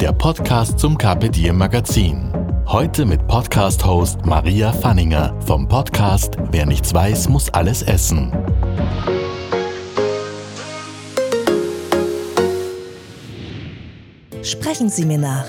der Podcast zum Carpe Diem Magazin. Heute mit Podcast-Host Maria Fanninger vom Podcast Wer nichts weiß, muss alles essen. Sprechen Sie mir nach.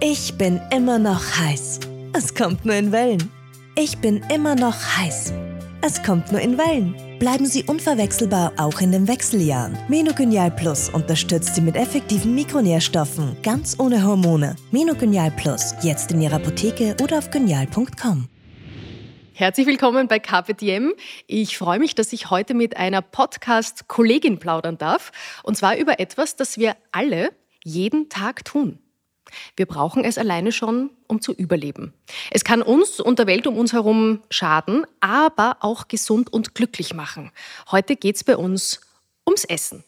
Ich bin immer noch heiß. Es kommt nur in Wellen. Ich bin immer noch heiß. Es kommt nur in Wellen. Bleiben Sie unverwechselbar auch in den Wechseljahren. Menogenial Plus unterstützt Sie mit effektiven Mikronährstoffen, ganz ohne Hormone. Menogenial Plus, jetzt in Ihrer Apotheke oder auf genial.com. Herzlich willkommen bei Diem. Ich freue mich, dass ich heute mit einer Podcast-Kollegin plaudern darf. Und zwar über etwas, das wir alle jeden Tag tun. Wir brauchen es alleine schon, um zu überleben. Es kann uns und der Welt um uns herum schaden, aber auch gesund und glücklich machen. Heute geht es bei uns ums Essen.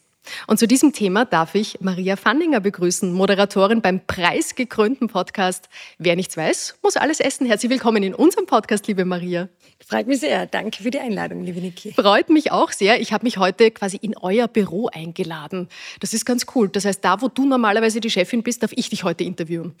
Und zu diesem Thema darf ich Maria Fanninger begrüßen, Moderatorin beim preisgekrönten Podcast Wer nichts weiß, muss alles essen. Herzlich willkommen in unserem Podcast, liebe Maria. Freut mich sehr. Danke für die Einladung, liebe Niki. Freut mich auch sehr. Ich habe mich heute quasi in euer Büro eingeladen. Das ist ganz cool. Das heißt, da, wo du normalerweise die Chefin bist, darf ich dich heute interviewen.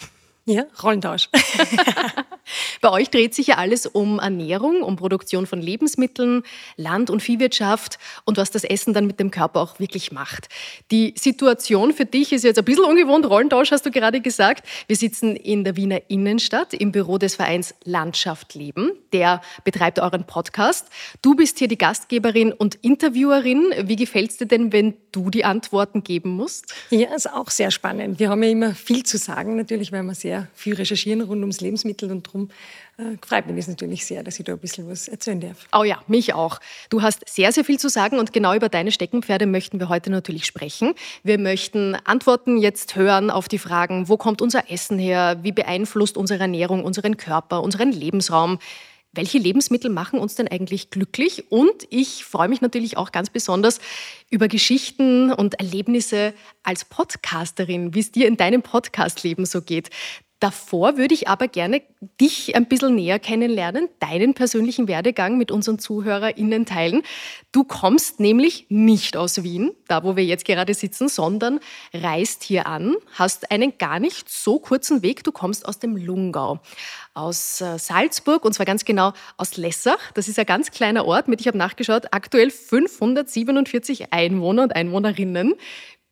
Ja, Rollentausch. Bei euch dreht sich ja alles um Ernährung, um Produktion von Lebensmitteln, Land- und Viehwirtschaft und was das Essen dann mit dem Körper auch wirklich macht. Die Situation für dich ist jetzt ein bisschen ungewohnt. Rollentausch hast du gerade gesagt. Wir sitzen in der Wiener Innenstadt im Büro des Vereins Landschaft Leben. Der betreibt euren Podcast. Du bist hier die Gastgeberin und Interviewerin. Wie gefällt es dir denn, wenn du die Antworten geben musst? Ja, ist auch sehr spannend. Wir haben ja immer viel zu sagen, natürlich, weil wir sehr viel recherchieren rund ums Lebensmittel und darum äh, freut mich das natürlich sehr, dass ich da ein bisschen was erzählen darf. Oh ja, mich auch. Du hast sehr, sehr viel zu sagen und genau über deine Steckenpferde möchten wir heute natürlich sprechen. Wir möchten Antworten jetzt hören auf die Fragen, wo kommt unser Essen her, wie beeinflusst unsere Ernährung unseren Körper, unseren Lebensraum. Welche Lebensmittel machen uns denn eigentlich glücklich? Und ich freue mich natürlich auch ganz besonders über Geschichten und Erlebnisse als Podcasterin, wie es dir in deinem Podcastleben so geht. Davor würde ich aber gerne dich ein bisschen näher kennenlernen, deinen persönlichen Werdegang mit unseren ZuhörerInnen teilen. Du kommst nämlich nicht aus Wien, da wo wir jetzt gerade sitzen, sondern reist hier an, hast einen gar nicht so kurzen Weg. Du kommst aus dem Lungau, aus äh, Salzburg und zwar ganz genau aus Lessach. Das ist ein ganz kleiner Ort mit, ich habe nachgeschaut, aktuell 547 Einwohner und Einwohnerinnen.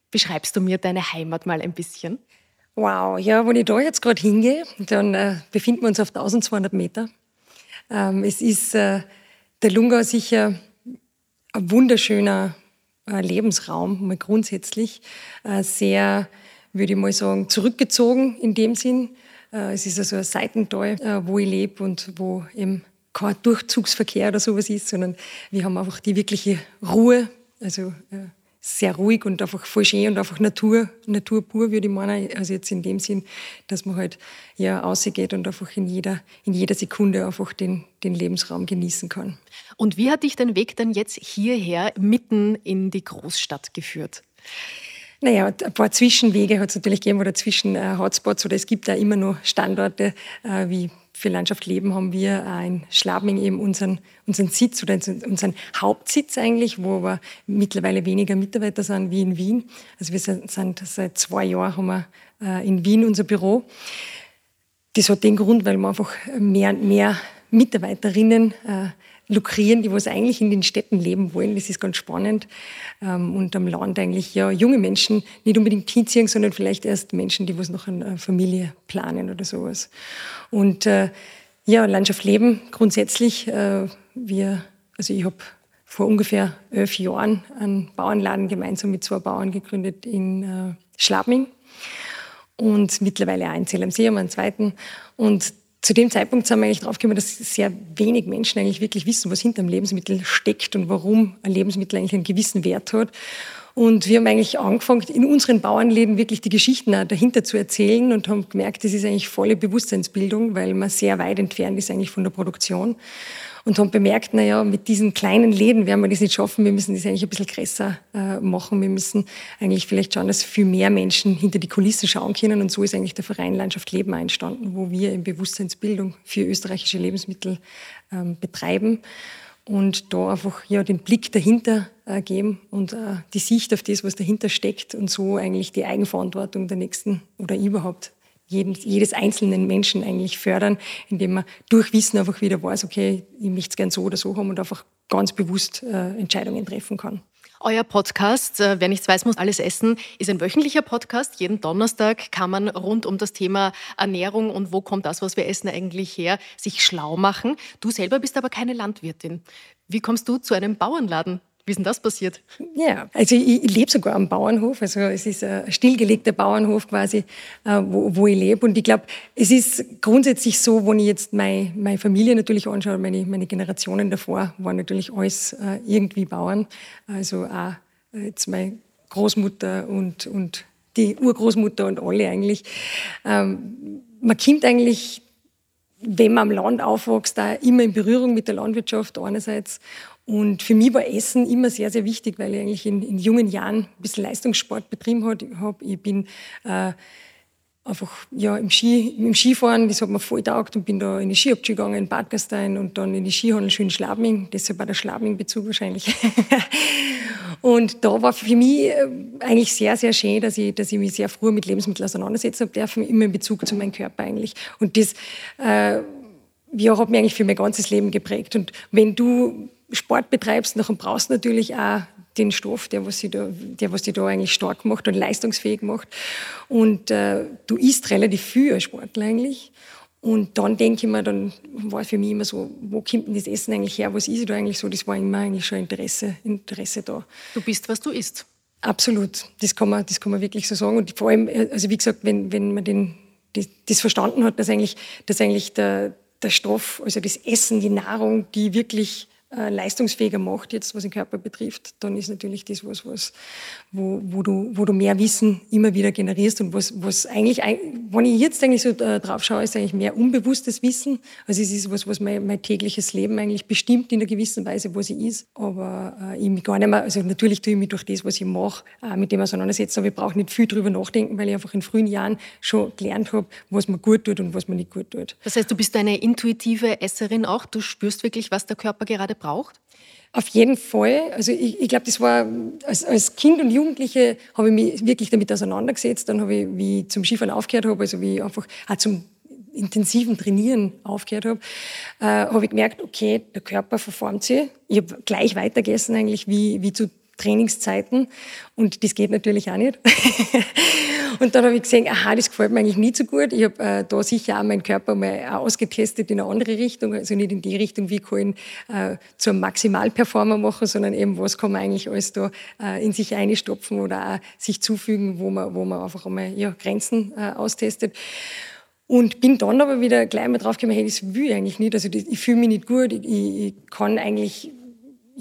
Beschreibst du mir deine Heimat mal ein bisschen? Wow, ja, wenn ich da jetzt gerade hingehe, dann äh, befinden wir uns auf 1200 Meter. Ähm, es ist äh, der Lungau sicher ein wunderschöner äh, Lebensraum, mal grundsätzlich. Äh, sehr, würde ich mal sagen, zurückgezogen in dem Sinn. Äh, es ist also ein Seitental, äh, wo ich lebe und wo eben kein Durchzugsverkehr oder sowas ist, sondern wir haben einfach die wirkliche Ruhe. Also sehr ruhig und einfach voll schön und einfach Natur, Natur pur, würde ich meinen. Also jetzt in dem Sinn, dass man halt ja rausgeht und einfach in jeder, in jeder Sekunde einfach den, den Lebensraum genießen kann. Und wie hat dich dein Weg dann jetzt hierher mitten in die Großstadt geführt? Naja, ein paar Zwischenwege hat es natürlich gegeben oder Zwischen-Hotspots oder es gibt da immer noch Standorte äh, wie für Landschaft Leben haben wir in Schlabming eben unseren, unseren Sitz oder unseren Hauptsitz eigentlich, wo aber mittlerweile weniger Mitarbeiter sind wie in Wien. Also wir sind, sind seit zwei Jahren haben wir äh, in Wien unser Büro. Das hat den Grund, weil wir einfach mehr und mehr Mitarbeiterinnen äh, lukrieren, die was eigentlich in den Städten leben wollen. Das ist ganz spannend. Ähm, und am Land eigentlich ja junge Menschen nicht unbedingt hinziehen, sondern vielleicht erst Menschen, die was noch eine Familie planen oder sowas. Und äh, ja, Landschaft leben grundsätzlich. Äh, wir, also ich habe vor ungefähr elf Jahren einen Bauernladen gemeinsam mit zwei Bauern gegründet in äh, Schlabming und mittlerweile auch in Zell am See haben wir einen zweiten. Und zu dem Zeitpunkt sind wir eigentlich draufgekommen, dass sehr wenig Menschen eigentlich wirklich wissen, was hinter einem Lebensmittel steckt und warum ein Lebensmittel eigentlich einen gewissen Wert hat. Und wir haben eigentlich angefangen, in unseren Bauernläden wirklich die Geschichten dahinter zu erzählen und haben gemerkt, das ist eigentlich volle Bewusstseinsbildung, weil man sehr weit entfernt ist eigentlich von der Produktion und haben bemerkt, na ja, mit diesen kleinen Läden werden wir das nicht schaffen. Wir müssen das eigentlich ein bisschen größer äh, machen. Wir müssen eigentlich vielleicht schauen, dass viel mehr Menschen hinter die Kulissen schauen können. Und so ist eigentlich der Verein Landschaft Leben entstanden, wo wir in Bewusstseinsbildung für österreichische Lebensmittel ähm, betreiben und da einfach ja, den Blick dahinter äh, geben und äh, die Sicht auf das, was dahinter steckt und so eigentlich die Eigenverantwortung der Nächsten oder überhaupt jeden, jedes einzelnen Menschen eigentlich fördern, indem man durch Wissen einfach wieder weiß, okay, ich möchte es gern so oder so haben und einfach ganz bewusst äh, Entscheidungen treffen kann. Euer Podcast, äh, wer nichts weiß, muss alles essen, ist ein wöchentlicher Podcast. Jeden Donnerstag kann man rund um das Thema Ernährung und wo kommt das, was wir essen, eigentlich her, sich schlau machen. Du selber bist aber keine Landwirtin. Wie kommst du zu einem Bauernladen? Wie ist denn das passiert? Ja, also ich, ich lebe sogar am Bauernhof. Also es ist ein stillgelegter Bauernhof quasi, äh, wo, wo ich lebe. Und ich glaube, es ist grundsätzlich so, wenn ich jetzt meine, meine Familie natürlich anschaue, meine, meine Generationen davor waren natürlich alles äh, irgendwie Bauern. Also auch äh, jetzt meine Großmutter und, und die Urgroßmutter und alle eigentlich. Ähm, man kommt eigentlich wenn man am Land aufwächst, da immer in Berührung mit der Landwirtschaft einerseits und für mich war Essen immer sehr, sehr wichtig, weil ich eigentlich in, in jungen Jahren ein bisschen Leistungssport betrieben habe. Ich bin äh, einfach ja, im, Ski, im Skifahren, das hat mir voll taugt und bin da in die Skiabschule gegangen in Bad Gastein und dann in die Skihandelsschule in Schlabming, deshalb war der Schlabming-Bezug wahrscheinlich. und da war für mich äh, eigentlich sehr, sehr schön, dass ich, dass ich mich sehr früh mit Lebensmitteln auseinandersetzen habe, dürfen, immer in Bezug zu meinem Körper eigentlich. Und das äh, ja, hat mich eigentlich für mein ganzes Leben geprägt. Und wenn du Sport betreibst, dann brauchst du natürlich auch den Stoff, der was, da, der, was dich da eigentlich stark macht und leistungsfähig macht. Und äh, du isst relativ viel als Sportler eigentlich. Und dann denke ich mir, dann war es für mich immer so, wo kommt denn das Essen eigentlich her? Was ist da eigentlich so? Das war immer eigentlich schon Interesse, Interesse da. Du bist, was du isst. Absolut. Das kann man, das kann man wirklich so sagen. Und vor allem, also wie gesagt, wenn, wenn man den, das, das verstanden hat, dass eigentlich, dass eigentlich der, der Stoff, also das Essen, die Nahrung, die wirklich äh, leistungsfähiger macht, jetzt was den Körper betrifft, dann ist natürlich das was, was wo, wo, du, wo du mehr Wissen immer wieder generierst und was, was eigentlich, wenn ich jetzt eigentlich so äh, drauf schaue, ist eigentlich mehr unbewusstes Wissen. Also es ist was, was mein, mein tägliches Leben eigentlich bestimmt in einer gewissen Weise, was ich ist. Aber äh, ich mich gar nicht mehr, also natürlich tue ich mich durch das, was ich mache, äh, mit dem auseinandersetzen, aber ich brauche nicht viel drüber nachdenken, weil ich einfach in frühen Jahren schon gelernt habe, was mir gut tut und was mir nicht gut tut. Das heißt, du bist eine intuitive Esserin auch, du spürst wirklich, was der Körper gerade braucht? Auf jeden Fall. Also ich, ich glaube, das war als, als Kind und Jugendliche habe ich mich wirklich damit auseinandergesetzt. Dann habe ich, wie ich zum Skifahren aufgehört habe, also wie ich einfach auch zum intensiven Trainieren aufgehört habe, äh, habe ich gemerkt, okay, der Körper verformt sich. Ich habe gleich weitergegessen eigentlich wie, wie zu Trainingszeiten und das geht natürlich auch nicht. und dann habe ich gesehen, aha, das gefällt mir eigentlich nicht so gut. Ich habe äh, da sicher auch meinen Körper mal ausgetestet in eine andere Richtung, also nicht in die Richtung, wie kann ich ihn äh, zum Maximalperformer machen, sondern eben, was kann man eigentlich alles da äh, in sich einstopfen oder auch sich zufügen, wo man, wo man einfach einmal ja, Grenzen äh, austestet. Und bin dann aber wieder gleich mal draufgekommen, hey, das will ich eigentlich nicht. Also ich fühle mich nicht gut, ich, ich kann eigentlich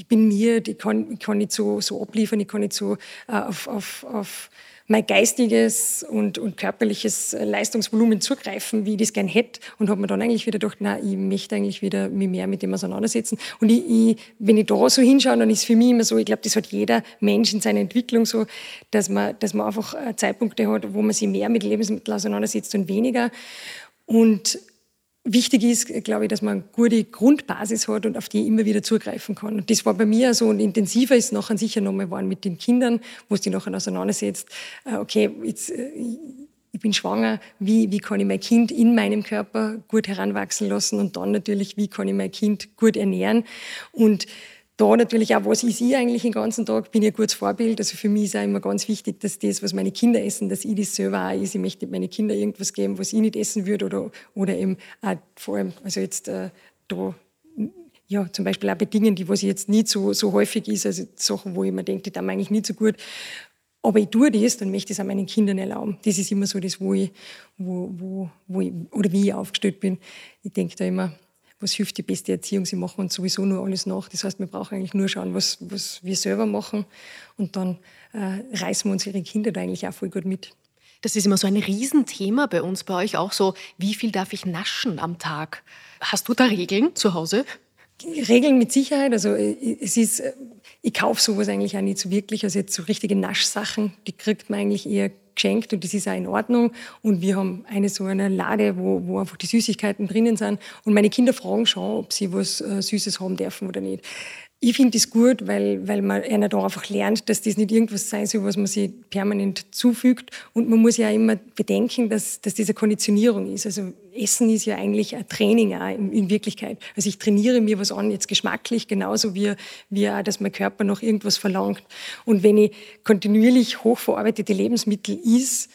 ich bin mir, ich kann, ich kann nicht so, so abliefern, ich kann nicht so äh, auf, auf, auf mein geistiges und, und körperliches Leistungsvolumen zugreifen, wie ich das gern hätte. Und habe mir dann eigentlich wieder gedacht, na, ich möchte eigentlich wieder mich mehr mit dem auseinandersetzen. Und ich, ich, wenn ich da so hinschaue, dann ist für mich immer so, ich glaube, das hat jeder Mensch in seiner Entwicklung so, dass man, dass man einfach äh, Zeitpunkte hat, wo man sich mehr mit Lebensmitteln auseinandersetzt und weniger. Und Wichtig ist, glaube ich, dass man eine gute Grundbasis hat und auf die immer wieder zugreifen kann. Und das war bei mir so und intensiver ist nachher sicher nochmal waren mit den Kindern, wo es die nachher auseinandersetzt. Äh, okay, jetzt, äh, ich bin schwanger, wie, wie kann ich mein Kind in meinem Körper gut heranwachsen lassen und dann natürlich, wie kann ich mein Kind gut ernähren und da natürlich auch, was ist ich eigentlich den ganzen Tag? Bin ich ein gutes Vorbild? Also für mich ist auch immer ganz wichtig, dass das, was meine Kinder essen, dass ich das selber auch ist. Ich möchte meine Kinder irgendwas geben, was ich nicht essen würde oder, oder eben auch vor allem, also jetzt äh, da, ja, zum Beispiel auch bei die was jetzt nicht so, so häufig ist, also Sachen, wo ich mir denke, die tun mir eigentlich nicht so gut. Aber ich tue das, dann möchte ich es auch meinen Kindern erlauben. Das ist immer so das, wo ich, wo, wo, wo ich, oder wie ich aufgestellt bin. Ich denke da immer, was hilft die beste Erziehung. Sie machen uns sowieso nur alles nach. Das heißt, wir brauchen eigentlich nur schauen, was, was wir selber machen. Und dann äh, reißen wir unsere Kinder da eigentlich auch voll gut mit. Das ist immer so ein Riesenthema bei uns, bei euch auch so. Wie viel darf ich naschen am Tag? Hast du da Regeln zu Hause? Regeln mit Sicherheit. Also äh, es ist, äh, ich kaufe sowas eigentlich auch nicht so wirklich. Also jetzt so richtige Naschsachen, die kriegt man eigentlich eher geschenkt und das ist auch in Ordnung. Und wir haben eine so eine Lade, wo, wo einfach die Süßigkeiten drinnen sind. Und meine Kinder fragen schon, ob sie was äh, Süßes haben dürfen oder nicht. Ich finde das gut, weil, weil man einer da einfach lernt, dass das nicht irgendwas sein soll, was man sich permanent zufügt. Und man muss ja immer bedenken, dass, dass das eine Konditionierung ist. Also Essen ist ja eigentlich ein Training auch in, in Wirklichkeit. Also ich trainiere mir was an, jetzt geschmacklich, genauso wie, wie auch, dass mein Körper noch irgendwas verlangt. Und wenn ich kontinuierlich hochverarbeitete Lebensmittel isst,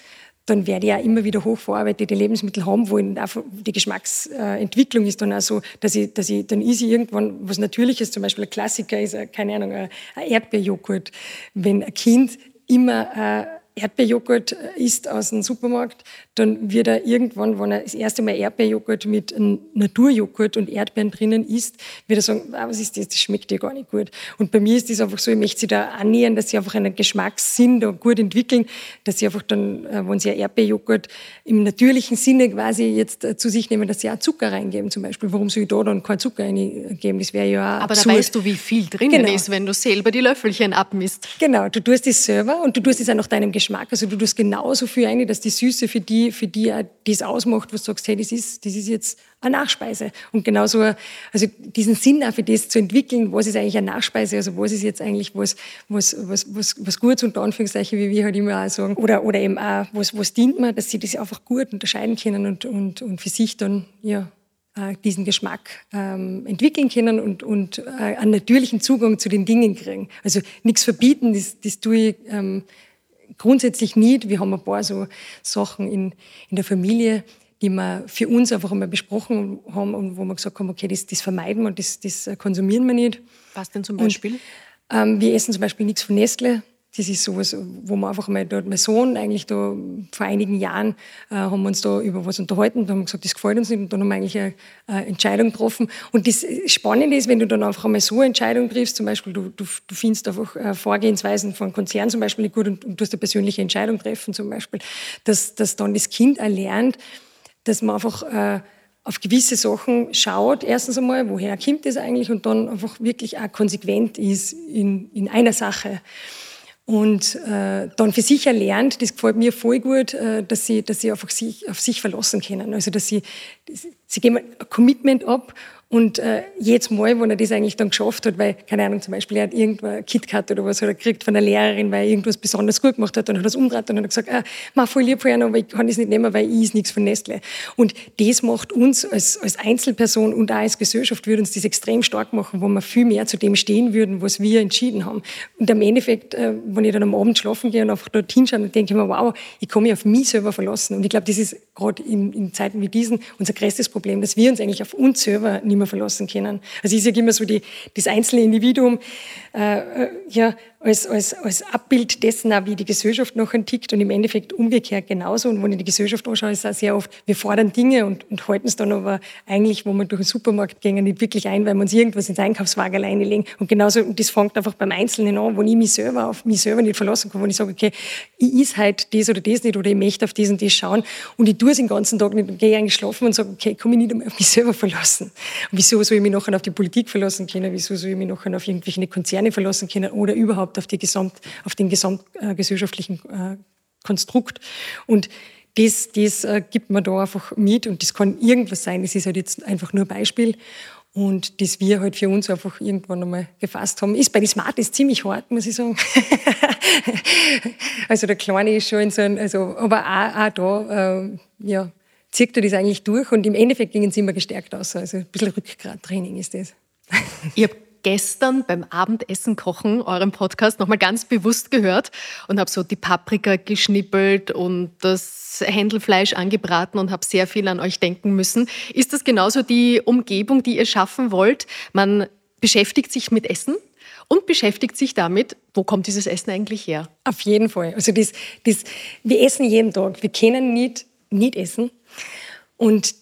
dann werde ich ja immer wieder hochverarbeitete Lebensmittel haben, wo die Geschmacksentwicklung ist dann auch so, dass ich, dass ich dann ist ich irgendwann was Natürliches, zum Beispiel ein Klassiker ist, keine Ahnung, ein Erdbeerjoghurt. Wenn ein Kind immer Erdbeerjoghurt isst aus dem Supermarkt, dann wird er irgendwann, wenn er das erste Mal Erdbeerjoghurt mit Naturjoghurt und Erdbeeren drinnen isst, wird er sagen, ah, was ist das, das schmeckt dir gar nicht gut. Und bei mir ist das einfach so, ich möchte sie da annähern, dass sie einfach einen Geschmackssinn da gut entwickeln, dass sie einfach dann, äh, wenn sie Erdbeerjoghurt im natürlichen Sinne quasi jetzt äh, zu sich nehmen, dass sie auch Zucker reingeben zum Beispiel. Warum soll ich da dann keinen Zucker reingeben? Das wäre ja auch Aber absurd. da weißt du, wie viel drinnen genau. ist, wenn du selber die Löffelchen abmisst. Genau, du tust das selber und du tust es auch nach deinem Geschmack. Also du tust genauso viel rein, dass die Süße für die für die das ausmacht, was du sagst, hey, das ist, das ist jetzt eine Nachspeise. Und genauso, also diesen Sinn auch für das zu entwickeln, was ist eigentlich eine Nachspeise, also was ist jetzt eigentlich was, was, was, was, was Gutes unter Anführungszeichen, wie wir halt immer auch sagen, oder, oder eben auch, was, was dient mir, dass sie das einfach gut unterscheiden können und, und, und für sich dann, ja, äh, diesen Geschmack ähm, entwickeln können und, und äh, einen natürlichen Zugang zu den Dingen kriegen. Also nichts verbieten, das, das tue ich ähm, grundsätzlich nicht. Wir haben ein paar so Sachen in, in der Familie, die wir für uns einfach einmal besprochen haben und wo wir gesagt haben, okay, das, das vermeiden wir und das, das konsumieren wir nicht. Was denn zum Beispiel? Und, ähm, wir essen zum Beispiel nichts von Nestle. Das ist sowas, wo man einfach mal dort, mein Sohn eigentlich da vor einigen Jahren äh, haben wir uns da über was unterhalten, da haben gesagt, das gefällt uns nicht und dann haben wir eigentlich eine, eine Entscheidung getroffen. Und das Spannende ist, wenn du dann einfach einmal so eine Entscheidung triffst, zum Beispiel du, du, du findest einfach äh, Vorgehensweisen von Konzernen zum Beispiel nicht gut und, und du hast eine persönliche Entscheidung treffen zum Beispiel, dass, dass dann das Kind erlernt, dass man einfach äh, auf gewisse Sachen schaut, erstens einmal, woher kommt das eigentlich und dann einfach wirklich auch konsequent ist in, in einer Sache und äh, dann für sich erlernt, das gefällt mir voll gut, äh, dass sie, dass sie einfach sich, auf sich verlassen können. Also dass sie, sie geben ein Commitment ab und äh, jedes Mal, wenn er das eigentlich dann geschafft hat, weil, keine Ahnung, zum Beispiel, er hat irgendwo ein KitKat oder was hat er gekriegt von einer Lehrerin, weil er irgendwas besonders gut gemacht hat, dann hat er es umgedreht und hat gesagt, ah, mach voll lieb vorher, aber ich kann das nicht nehmen, weil ich ist nichts von Nestle. Und das macht uns als, als Einzelperson und auch als Gesellschaft, würde uns das extrem stark machen, wo wir viel mehr zu dem stehen würden, was wir entschieden haben. Und im Endeffekt, äh, wenn ich dann am Abend schlafen gehe und einfach dort hinschaue, dann denke ich mir, wow, ich kann mich auf mich selber verlassen. Und ich glaube, das ist gerade in, in Zeiten wie diesen unser größtes Problem, dass wir uns eigentlich auf uns selber nicht mehr verlassen können. Also ich sage immer so, die, das einzelne Individuum äh, äh ja, als, als, als Abbild dessen, auch wie die Gesellschaft noch tickt und im Endeffekt umgekehrt genauso. Und wenn ich die Gesellschaft anschaue, ist auch sehr oft, wir fordern Dinge und, und halten es dann aber eigentlich, wo wir durch den Supermarkt gehen, nicht wirklich ein, weil wir uns irgendwas ins Einkaufswagen alleine legen. Und genauso, und das fängt einfach beim Einzelnen an, wo ich mich selber auf mich selber nicht verlassen kann, wo ich sage, okay, ich is halt das oder das nicht oder ich möchte auf das und das schauen und ich tue es den ganzen Tag nicht und gehe eigentlich schlafen und sage, okay, ich kann mich nicht einmal auf mich selber verlassen. Und wieso soll ich mich nachher auf die Politik verlassen können? Wieso soll ich mich nachher auf irgendwelche Konzerne verlassen können oder überhaupt überhaupt auf, Gesamt, auf den gesamtgesellschaftlichen äh, Konstrukt. Und das, das äh, gibt man da einfach mit und das kann irgendwas sein. Das ist halt jetzt einfach nur ein Beispiel. Und das wir halt für uns einfach irgendwann einmal gefasst haben, ist bei den Smarties ziemlich hart, muss ich sagen. also der Kleine ist schon in so einem, also, aber auch, auch da, äh, ja, zieht er das eigentlich durch und im Endeffekt gingen sie immer gestärkt aus. Also ein bisschen Rückgrattraining ist das. Ich habe gestern beim Abendessen kochen euren Podcast nochmal ganz bewusst gehört und habe so die Paprika geschnippelt und das Händelfleisch angebraten und habe sehr viel an euch denken müssen. Ist das genauso die Umgebung, die ihr schaffen wollt? Man beschäftigt sich mit Essen und beschäftigt sich damit, wo kommt dieses Essen eigentlich her? Auf jeden Fall. Also das, das, wir essen jeden Tag. Wir können nicht, nicht essen. Und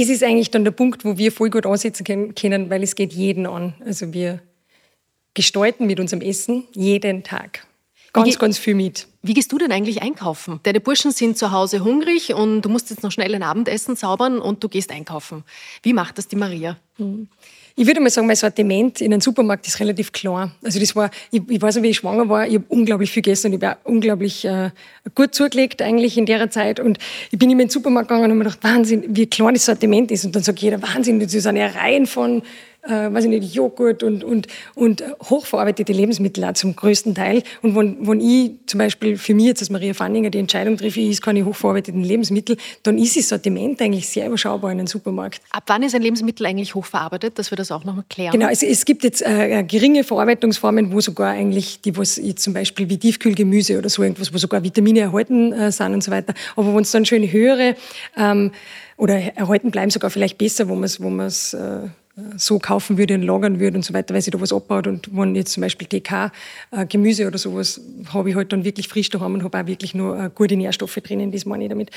das ist eigentlich dann der Punkt, wo wir voll gut ansetzen können, weil es geht jeden an. Also wir gestalten mit unserem Essen jeden Tag. Ganz, ganz viel mit. Wie gehst du denn eigentlich einkaufen? Deine Burschen sind zu Hause hungrig und du musst jetzt noch schnell ein Abendessen zaubern und du gehst einkaufen. Wie macht das die Maria? Hm. Ich würde mal sagen, mein Sortiment in einem Supermarkt ist relativ klar. Also das war, ich, ich weiß noch, wie ich schwanger war, ich habe unglaublich viel gegessen und ich habe unglaublich äh, gut zugelegt eigentlich in der Zeit. Und ich bin immer in den Supermarkt gegangen und habe mir gedacht, Wahnsinn, wie klein das Sortiment ist. Und dann sagt jeder, Wahnsinn, das ist eine Reihe von äh, weiß ich nicht, Joghurt und, und, und hochverarbeitete Lebensmittel auch zum größten Teil. Und wenn, wenn ich zum Beispiel für mich jetzt als Maria Fanninger die Entscheidung treffe, ich esse keine hochverarbeiteten Lebensmittel, dann ist das Sortiment eigentlich sehr überschaubar in einem Supermarkt. Ab wann ist ein Lebensmittel eigentlich hochverarbeitet, dass wir das auch noch mal klären? Genau, also es gibt jetzt äh, äh, geringe Verarbeitungsformen, wo sogar eigentlich, die was jetzt zum Beispiel wie Tiefkühlgemüse oder so irgendwas, wo sogar Vitamine erhalten äh, sind und so weiter. Aber wenn es dann schön höhere ähm, oder erhalten bleiben, sogar vielleicht besser, wo man es wo man's, äh, so kaufen würde und lagern würde und so weiter, weil sich da was abbaut. Und wenn jetzt zum Beispiel TK, äh, Gemüse oder sowas, habe ich halt dann wirklich frisch daheim und habe auch wirklich nur äh, gute Nährstoffe drinnen, das meine ich damit.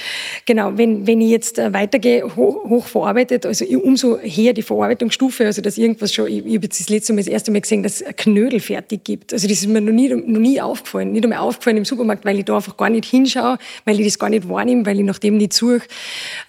Genau, wenn, wenn ich jetzt äh, weitergehe, hoch verarbeitet, also umso höher die Verarbeitungsstufe, also dass irgendwas schon, ich, ich habe jetzt das letzte Mal das erste Mal gesehen, dass es Knödel fertig gibt. Also das ist mir noch nie, noch nie aufgefallen. Nicht einmal aufgefallen im Supermarkt, weil ich da einfach gar nicht hinschaue, weil ich das gar nicht wahrnehme, weil ich nach dem nicht suche.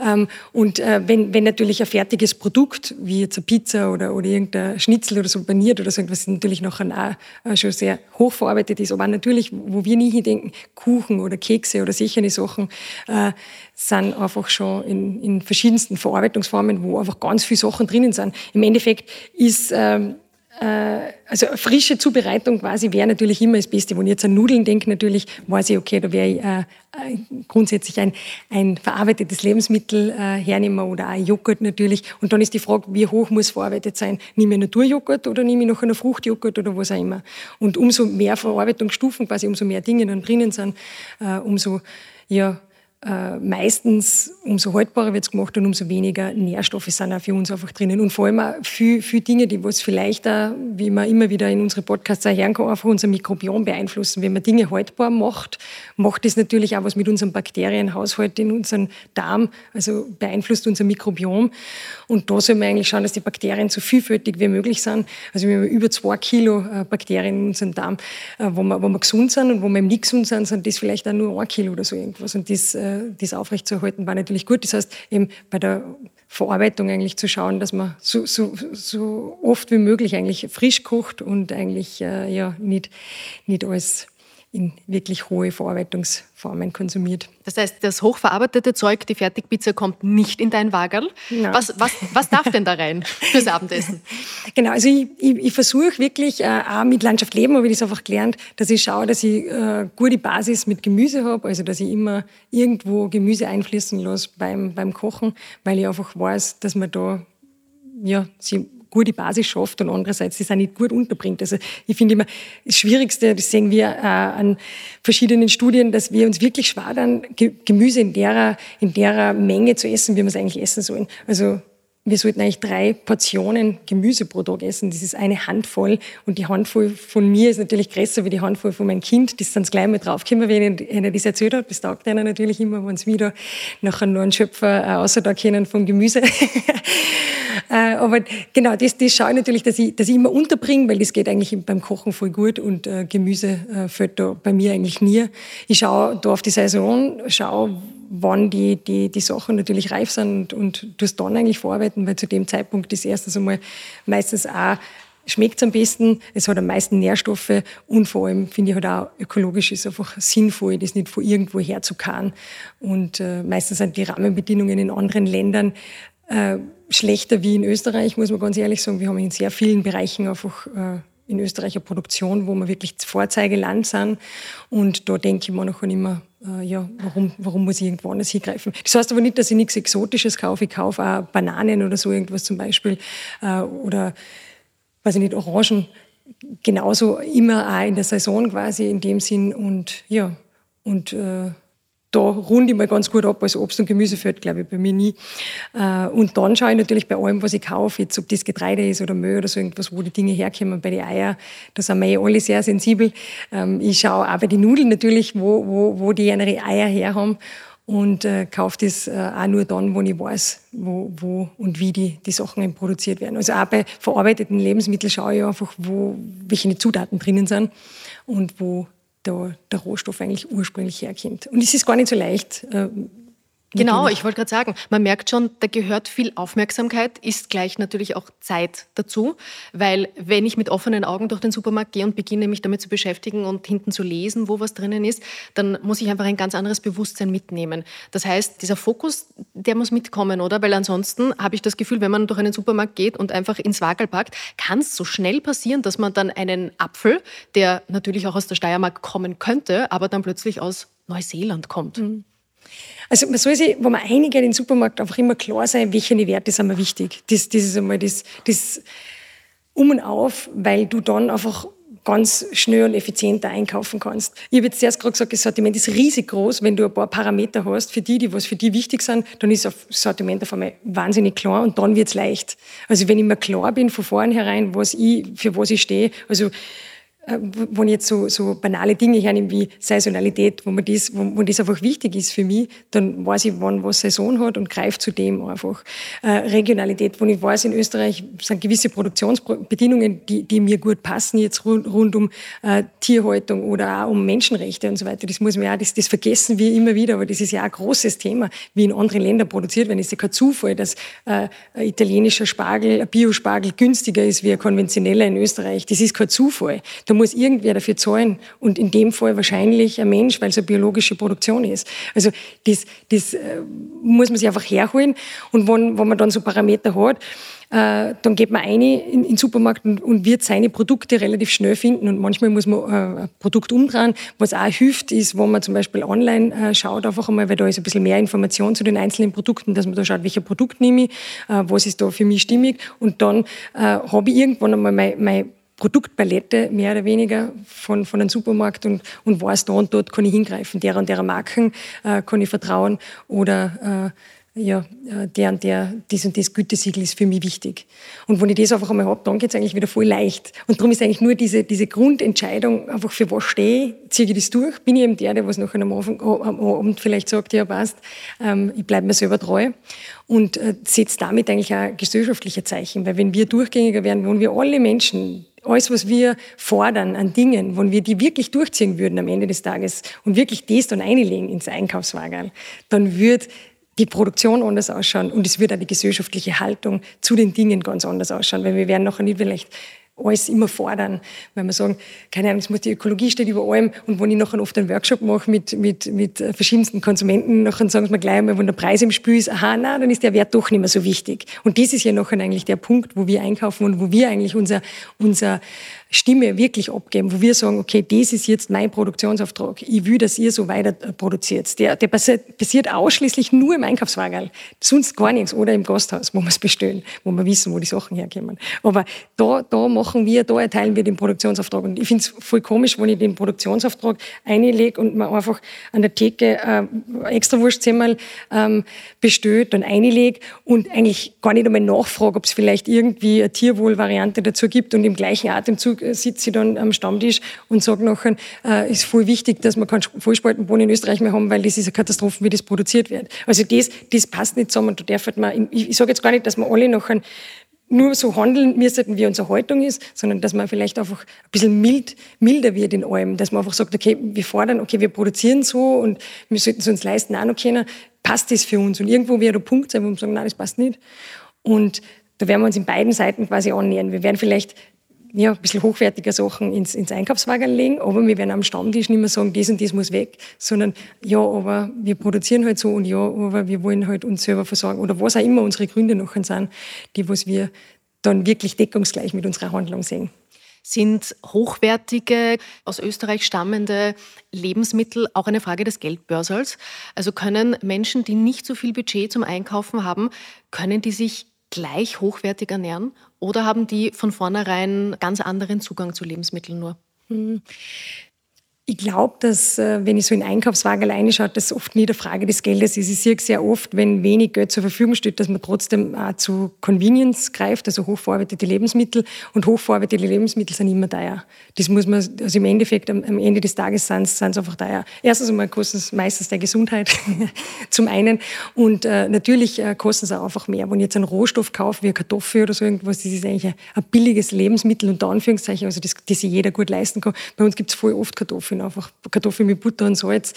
Ähm, und äh, wenn, wenn natürlich ein fertiges Produkt, wie jetzt ein Pizza, Pizza oder, oder irgendein Schnitzel oder so paniert oder so etwas natürlich nachher auch schon sehr hoch verarbeitet ist. Aber natürlich, wo wir nie hindenken, Kuchen oder Kekse oder solche Sachen, äh, sind einfach schon in, in verschiedensten Verarbeitungsformen, wo einfach ganz viele Sachen drinnen sind. Im Endeffekt ist ähm, äh, also frische Zubereitung quasi wäre natürlich immer das Beste. Wenn ich jetzt an Nudeln denke, natürlich weiß ich, okay, da wäre ich äh, äh, grundsätzlich ein, ein verarbeitetes Lebensmittel äh, hernehmen oder auch Joghurt natürlich. Und dann ist die Frage, wie hoch muss verarbeitet sein? Nehme ich Naturjoghurt oder nehme ich noch einen Fruchtjoghurt oder was auch immer? Und umso mehr Verarbeitungsstufen, quasi umso mehr Dinge dann drinnen sind, äh, umso ja, äh, meistens umso haltbarer wird es gemacht und umso weniger Nährstoffe sind auch für uns einfach drinnen. Und vor allem auch viele, viele Dinge, die was vielleicht auch, wie man immer wieder in unsere Podcasts auch hören kann, einfach unser Mikrobiom beeinflussen. Wenn man Dinge haltbar macht, macht das natürlich auch was mit unserem Bakterienhaushalt in unserem Darm, also beeinflusst unser Mikrobiom. Und da soll man eigentlich schauen, dass die Bakterien so vielfältig wie möglich sind. Also wir haben über zwei Kilo äh, Bakterien in unserem Darm, äh, wo wir, wo wir gesund sind und wo wir nicht gesund sind, sind das vielleicht auch nur ein Kilo oder so irgendwas. Und das äh, das aufrechtzuerhalten, war natürlich gut. Das heißt, eben bei der Verarbeitung eigentlich zu schauen, dass man so, so, so oft wie möglich eigentlich frisch kocht und eigentlich äh, ja, nicht, nicht alles in wirklich hohe Verarbeitungsformen konsumiert. Das heißt, das hochverarbeitete Zeug, die Fertigpizza, kommt nicht in dein Wagerl. Was, was, was darf denn da rein fürs Abendessen? Genau, also ich, ich, ich versuche wirklich, äh, auch mit Landschaft leben, habe ich das einfach gelernt, dass ich schaue, dass ich äh, gute Basis mit Gemüse habe, also dass ich immer irgendwo Gemüse einfließen lasse beim, beim Kochen, weil ich einfach weiß, dass man da ja, sie gute Basis schafft und andererseits das auch nicht gut unterbringt. Also ich finde immer, das Schwierigste, das sehen wir äh, an verschiedenen Studien, dass wir uns wirklich schwer dann Gemüse in der, in der Menge zu essen, wie wir es eigentlich essen sollen. Also wir sollten eigentlich drei Portionen Gemüse pro Tag essen. Das ist eine Handvoll. Und die Handvoll von mir ist natürlich größer wie die Handvoll von meinem Kind. Das sind gleich mal draufgekommen, wenn einer das erzählt hat. Das taugt einer natürlich immer, wenn es wieder nachher nur einen Schöpfer äh, außer da kennen vom Gemüse. äh, aber genau, das, das schaue ich natürlich, dass ich, dass ich immer unterbringe, weil das geht eigentlich beim Kochen voll gut und äh, Gemüse äh, fällt da bei mir eigentlich nie. Ich schaue da auf die Saison, schaue, wann die, die, die Sachen natürlich reif sind und, und tust dann eigentlich verarbeiten, weil zu dem Zeitpunkt ist erstens einmal meistens auch schmeckt es am besten, es hat am meisten Nährstoffe und vor allem finde ich halt auch ökologisch ist einfach sinnvoll, das nicht von irgendwo herzukarren. Und äh, meistens sind die Rahmenbedingungen in anderen Ländern äh, schlechter wie in Österreich, muss man ganz ehrlich sagen. Wir haben in sehr vielen Bereichen einfach äh, in Österreich eine Produktion, wo wir wirklich Vorzeigeland sind. Und da denke ich mir noch immer, äh, ja, warum, warum muss ich irgendwo anders hingreifen? Das heißt aber nicht, dass ich nichts Exotisches kaufe. Ich kaufe auch Bananen oder so irgendwas zum Beispiel äh, oder, weiß ich nicht, Orangen. Genauso immer auch in der Saison quasi in dem Sinn und ja, und äh, da runde ich mal ganz gut ab. Also Obst und Gemüse fällt, glaube ich, bei mir nie. Äh, und dann schaue ich natürlich bei allem, was ich kaufe, jetzt ob das Getreide ist oder Müll oder so irgendwas, wo die Dinge herkommen. Bei den Eiern, da sind wir eh alle sehr sensibel. Ähm, ich schaue auch bei den Nudeln natürlich, wo, wo, wo die ihre Eier her haben. und äh, kaufe das äh, auch nur dann, wo ich weiß, wo, wo und wie die, die Sachen produziert werden. Also auch bei verarbeiteten Lebensmitteln schaue ich einfach, wo, welche Zutaten drinnen sind und wo der, der Rohstoff eigentlich ursprünglich herkommt. Und es ist gar nicht so leicht, äh, Genau, ich wollte gerade sagen, man merkt schon, da gehört viel Aufmerksamkeit, ist gleich natürlich auch Zeit dazu, weil wenn ich mit offenen Augen durch den Supermarkt gehe und beginne, mich damit zu beschäftigen und hinten zu lesen, wo was drinnen ist, dann muss ich einfach ein ganz anderes Bewusstsein mitnehmen. Das heißt, dieser Fokus, der muss mitkommen, oder? Weil ansonsten habe ich das Gefühl, wenn man durch einen Supermarkt geht und einfach ins Wagel packt, kann es so schnell passieren, dass man dann einen Apfel, der natürlich auch aus der Steiermark kommen könnte, aber dann plötzlich aus Neuseeland kommt. Mhm. Also man soll sich, wenn man einige in den Supermarkt, einfach immer klar sein, welche Werte sind mir wichtig. Das, das ist einmal das, das Um und Auf, weil du dann einfach ganz schnell und effizienter einkaufen kannst. Ich habe jetzt zuerst gerade gesagt, das Sortiment ist riesig groß. Wenn du ein paar Parameter hast für die, die was für die wichtig sind, dann ist das Sortiment auf einmal wahnsinnig klar und dann wird es leicht. Also wenn ich mir klar bin von vornherein, was ich, für was ich stehe, also äh, wo jetzt so, so banale Dinge hernehmen wie Saisonalität, wo, man das, wo, wo das einfach wichtig ist für mich, dann weiß ich, wann was Saison hat und greife zu dem einfach. Äh, Regionalität, wo ich weiß, in Österreich sind gewisse Produktionsbedingungen, die, die mir gut passen, jetzt rund, rund um äh, Tierhaltung oder auch um Menschenrechte und so weiter. Das muss man ja, das, das vergessen wir immer wieder, aber das ist ja ein großes Thema, wie in anderen Ländern produziert werden. Es ist ja kein Zufall, dass äh, italienischer Spargel, ein Biospargel günstiger ist wie ein konventioneller in Österreich. Das ist kein Zufall. Da muss irgendwer dafür zahlen und in dem Fall wahrscheinlich ein Mensch, weil es eine biologische Produktion ist. Also das, das äh, muss man sich einfach herholen und wenn, wenn man dann so Parameter hat, äh, dann geht man rein in, den Supermarkt und, und, wird seine Produkte relativ schnell finden. Und manchmal muss man äh, ein Produkt umdrehen. Was auch hilft, ist, wenn man zum Beispiel online äh, schaut, einfach einmal, weil da ist ein bisschen mehr Information zu den einzelnen Produkten, dass man da schaut, welches Produkt nehme ich, äh, was ist da für mich stimmig. Und dann äh, habe ich irgendwann einmal mein, mein Produktpalette mehr oder weniger von, von einem Supermarkt und, und weiß, da und dort kann ich hingreifen. Der und der Marken äh, kann ich vertrauen oder äh, ja, äh, der und der, dies und das Gütesiegel ist für mich wichtig. Und wenn ich das einfach einmal habe, dann geht es eigentlich wieder voll leicht. Und darum ist eigentlich nur diese, diese Grundentscheidung, einfach für was stehe ich, ziehe ich das durch, bin ich eben der, der was nachher am, Anfang, am Abend vielleicht sagt, ja passt, ähm, ich bleibe mir selber treu und äh, setzt damit eigentlich auch gesellschaftliche Zeichen, weil wenn wir durchgängiger werden, wenn wir alle Menschen alles, was wir fordern an Dingen, wenn wir die wirklich durchziehen würden am Ende des Tages und wirklich das dann einlegen ins Einkaufswagen, dann wird die Produktion anders ausschauen und es wird auch die gesellschaftliche Haltung zu den Dingen ganz anders ausschauen, weil wir werden nachher nicht vielleicht alles immer fordern, weil wir sagen, keine Ahnung, es muss die Ökologie steht über allem und wenn ich nachher oft einen Workshop mache mit, mit, mit verschiedensten Konsumenten, nachher sagen mir gleich einmal, wenn der Preis im Spiel ist, aha, na, dann ist der Wert doch nicht mehr so wichtig. Und das ist ja nachher eigentlich der Punkt, wo wir einkaufen und wo wir eigentlich unser, unser Stimme wirklich abgeben, wo wir sagen, okay, das ist jetzt mein Produktionsauftrag. Ich will, dass ihr so weiter produziert. Der, der passiert ausschließlich nur im Einkaufswagen, sonst gar nichts oder im Gasthaus, wo wir es bestellen, wo wir wissen, wo die Sachen herkommen. Aber da, da machen wir, da erteilen wir den Produktionsauftrag. Und ich finde es voll komisch, wenn ich den Produktionsauftrag einlege und man einfach an der Theke äh, extra Wurstzimmer ähm, bestellt, dann einlege und eigentlich gar nicht einmal nachfrage, ob es vielleicht irgendwie eine Tierwohlvariante dazu gibt und im gleichen Atemzug sitze ich dann am Stammtisch und sage nachher, äh, ist voll wichtig, dass wir keinen Vollspaltenboden in Österreich mehr haben, weil das ist eine Katastrophe, wie das produziert wird. Also das, das passt nicht zusammen. Da darf man, ich, ich sage jetzt gar nicht, dass wir alle nachher nur so handeln müssten, wie unsere Haltung ist, sondern dass man vielleicht einfach ein bisschen mild, milder wird in allem, dass man einfach sagt, okay, wir fordern, okay, wir produzieren so und wir sollten es uns leisten, auch noch können, passt das für uns? Und irgendwo wird der Punkt sein, wo wir sagen, nein, das passt nicht. Und da werden wir uns in beiden Seiten quasi annähern. Wir werden vielleicht ja, ein bisschen hochwertiger Sachen ins, ins Einkaufswagen legen, aber wir werden am Stammtisch nicht mehr sagen, das und das muss weg, sondern ja, aber wir produzieren halt so und ja, aber wir wollen halt uns selber versorgen oder was auch immer unsere Gründe noch sind, die was wir dann wirklich deckungsgleich mit unserer Handlung sehen. Sind hochwertige, aus Österreich stammende Lebensmittel auch eine Frage des Geldbörsels? Also können Menschen, die nicht so viel Budget zum Einkaufen haben, können die sich gleich hochwertig ernähren oder haben die von vornherein ganz anderen Zugang zu Lebensmitteln nur? Ich glaube, dass, äh, wenn ich so in Einkaufswagen alleine schaue, das oft nicht eine Frage des Geldes ist. Ich sehe sehr oft, wenn wenig Geld zur Verfügung steht, dass man trotzdem auch zu Convenience greift, also hochverarbeitete Lebensmittel. Und hochverarbeitete Lebensmittel sind immer teuer. Das muss man, also im Endeffekt, am, am Ende des Tages sind es einfach teuer. Erstens einmal kosten es meistens der Gesundheit, zum einen. Und äh, natürlich äh, kosten es auch einfach mehr. Wenn ich jetzt einen Rohstoff kaufe, wie eine Kartoffel oder so irgendwas, das ist eigentlich ein, ein billiges Lebensmittel, unter Anführungszeichen, also das, das sich jeder gut leisten kann. Bei uns gibt es voll oft Kartoffeln bin einfach Kartoffeln mit Butter und Salz.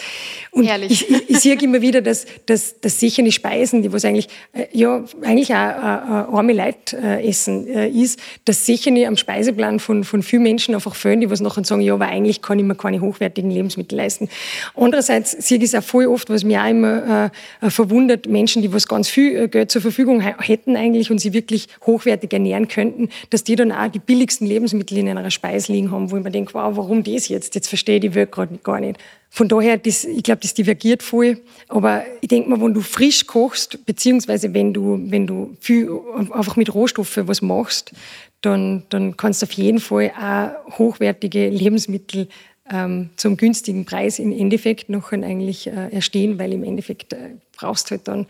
Und Herrlich. ich, ich, ich sehe immer wieder, dass, dass, dass sichere Speisen, die was eigentlich, äh, ja, eigentlich auch äh, arme Leute äh, essen äh, ist, dass sichere am Speiseplan von, von vielen Menschen einfach fehlen, die was nachher sagen, ja, aber eigentlich kann ich mir keine hochwertigen Lebensmittel leisten. Andererseits sehe ich es auch voll oft, was mich auch immer äh, äh, verwundert, Menschen, die was ganz viel äh, Geld zur Verfügung hätten eigentlich und sie wirklich hochwertig ernähren könnten, dass die dann auch die billigsten Lebensmittel in einer Speise liegen haben, wo ich mir denke, wow, warum das jetzt? Jetzt verstehe ich die Welt gerade gar nicht. Von daher, das, ich glaube, das divergiert voll. Aber ich denke mal, wenn du frisch kochst, beziehungsweise wenn du, wenn du viel einfach mit Rohstoffen was machst, dann, dann kannst du auf jeden Fall auch hochwertige Lebensmittel ähm, zum günstigen Preis im Endeffekt noch eigentlich äh, erstehen, weil im Endeffekt äh, brauchst du halt dann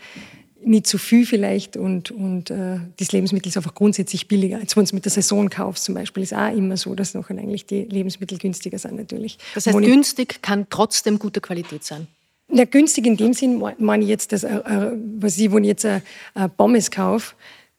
nicht zu viel vielleicht und, und äh, das Lebensmittel ist einfach grundsätzlich billiger. Als wenn du es mit der Saison kaufst zum Beispiel, ist auch immer so, dass noch eigentlich die Lebensmittel günstiger sind natürlich. Das heißt, günstig kann trotzdem gute Qualität sein? Na, günstig in dem Sinn meine ich jetzt, dass, äh, äh, was ich, wenn ich jetzt äh, Pommes kaufe,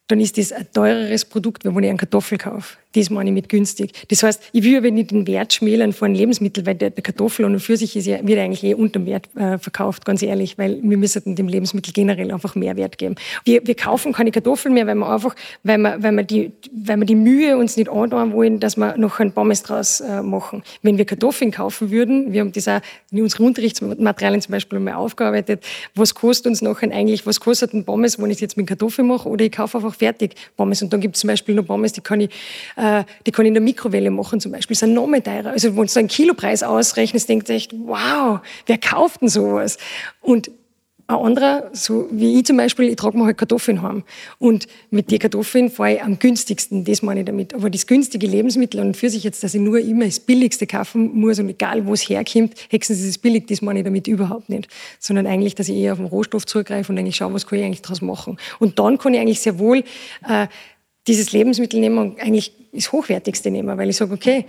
dann ist das ein teureres Produkt, wenn ich einen Kartoffel kaufe. Das meine ich mit günstig. Das heißt, ich will aber nicht den Wert schmälern von einem Lebensmittel, weil der, der Kartoffel und für sich ist ja, wird eigentlich eh unter Wert äh, verkauft, ganz ehrlich, weil wir müssen dem Lebensmittel generell einfach mehr Wert geben. Wir, wir kaufen keine Kartoffeln mehr, weil wir einfach, weil wir, weil wir, die, weil wir die Mühe uns nicht antun wollen, dass wir noch ein Pommes draus äh, machen. Wenn wir Kartoffeln kaufen würden, wir haben das auch in unseren Unterrichtsmaterialien zum Beispiel einmal aufgearbeitet, was kostet uns nachher eigentlich, was kostet ein Pommes, wenn ich es jetzt mit Kartoffeln mache oder ich kaufe einfach fertig Pommes und dann gibt es zum Beispiel noch Pommes, die kann ich äh, die kann ich in der Mikrowelle machen zum Beispiel, sind noch mehr teurer. Also wenn du einen Kilopreis ausrechnest, denkst du echt, wow, wer kauft denn sowas? Und ein anderer, so wie ich zum Beispiel, ich trage mir halt Kartoffeln heim. Und mit den Kartoffeln fahre ich am günstigsten, das meine ich damit. Aber das günstige Lebensmittel und für sich jetzt, dass ich nur immer das Billigste kaufen muss und egal wo es herkommt, hexen sie es billig, das meine ich damit überhaupt nicht. Sondern eigentlich, dass ich eher auf den Rohstoff zugreife und eigentlich schaue, was kann ich eigentlich daraus machen. Und dann kann ich eigentlich sehr wohl äh, dieses Lebensmittel nehmen und eigentlich das Hochwertigste nehmen, weil ich sage, okay,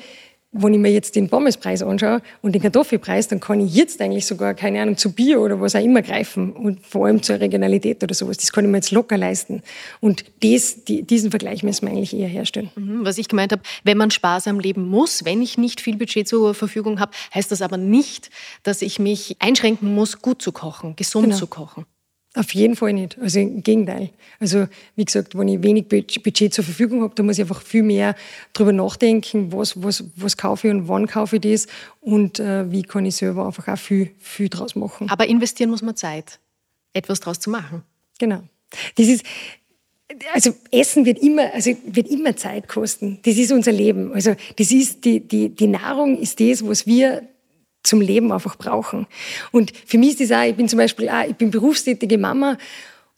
wenn ich mir jetzt den Pommespreis anschaue und den Kartoffelpreis, dann kann ich jetzt eigentlich sogar, keine Ahnung, zu Bier oder was auch immer greifen und vor allem zur Regionalität oder sowas. Das kann ich mir jetzt locker leisten. Und das, die, diesen Vergleich müssen wir eigentlich eher herstellen. Mhm, was ich gemeint habe, wenn man sparsam leben muss, wenn ich nicht viel Budget zur Verfügung habe, heißt das aber nicht, dass ich mich einschränken muss, gut zu kochen, gesund genau. zu kochen. Auf jeden Fall nicht. Also im Gegenteil. Also wie gesagt, wenn ich wenig Budget zur Verfügung habe, da muss ich einfach viel mehr drüber nachdenken, was, was, was kaufe ich und wann kaufe ich das und äh, wie kann ich selber einfach auch viel, viel draus machen. Aber investieren muss man Zeit, etwas draus zu machen. Genau. Das ist, also Essen wird immer, also wird immer Zeit kosten. Das ist unser Leben. Also das ist die, die, die Nahrung ist das, was wir zum Leben einfach brauchen. Und für mich ist das auch, ich bin zum Beispiel auch, ich bin berufstätige Mama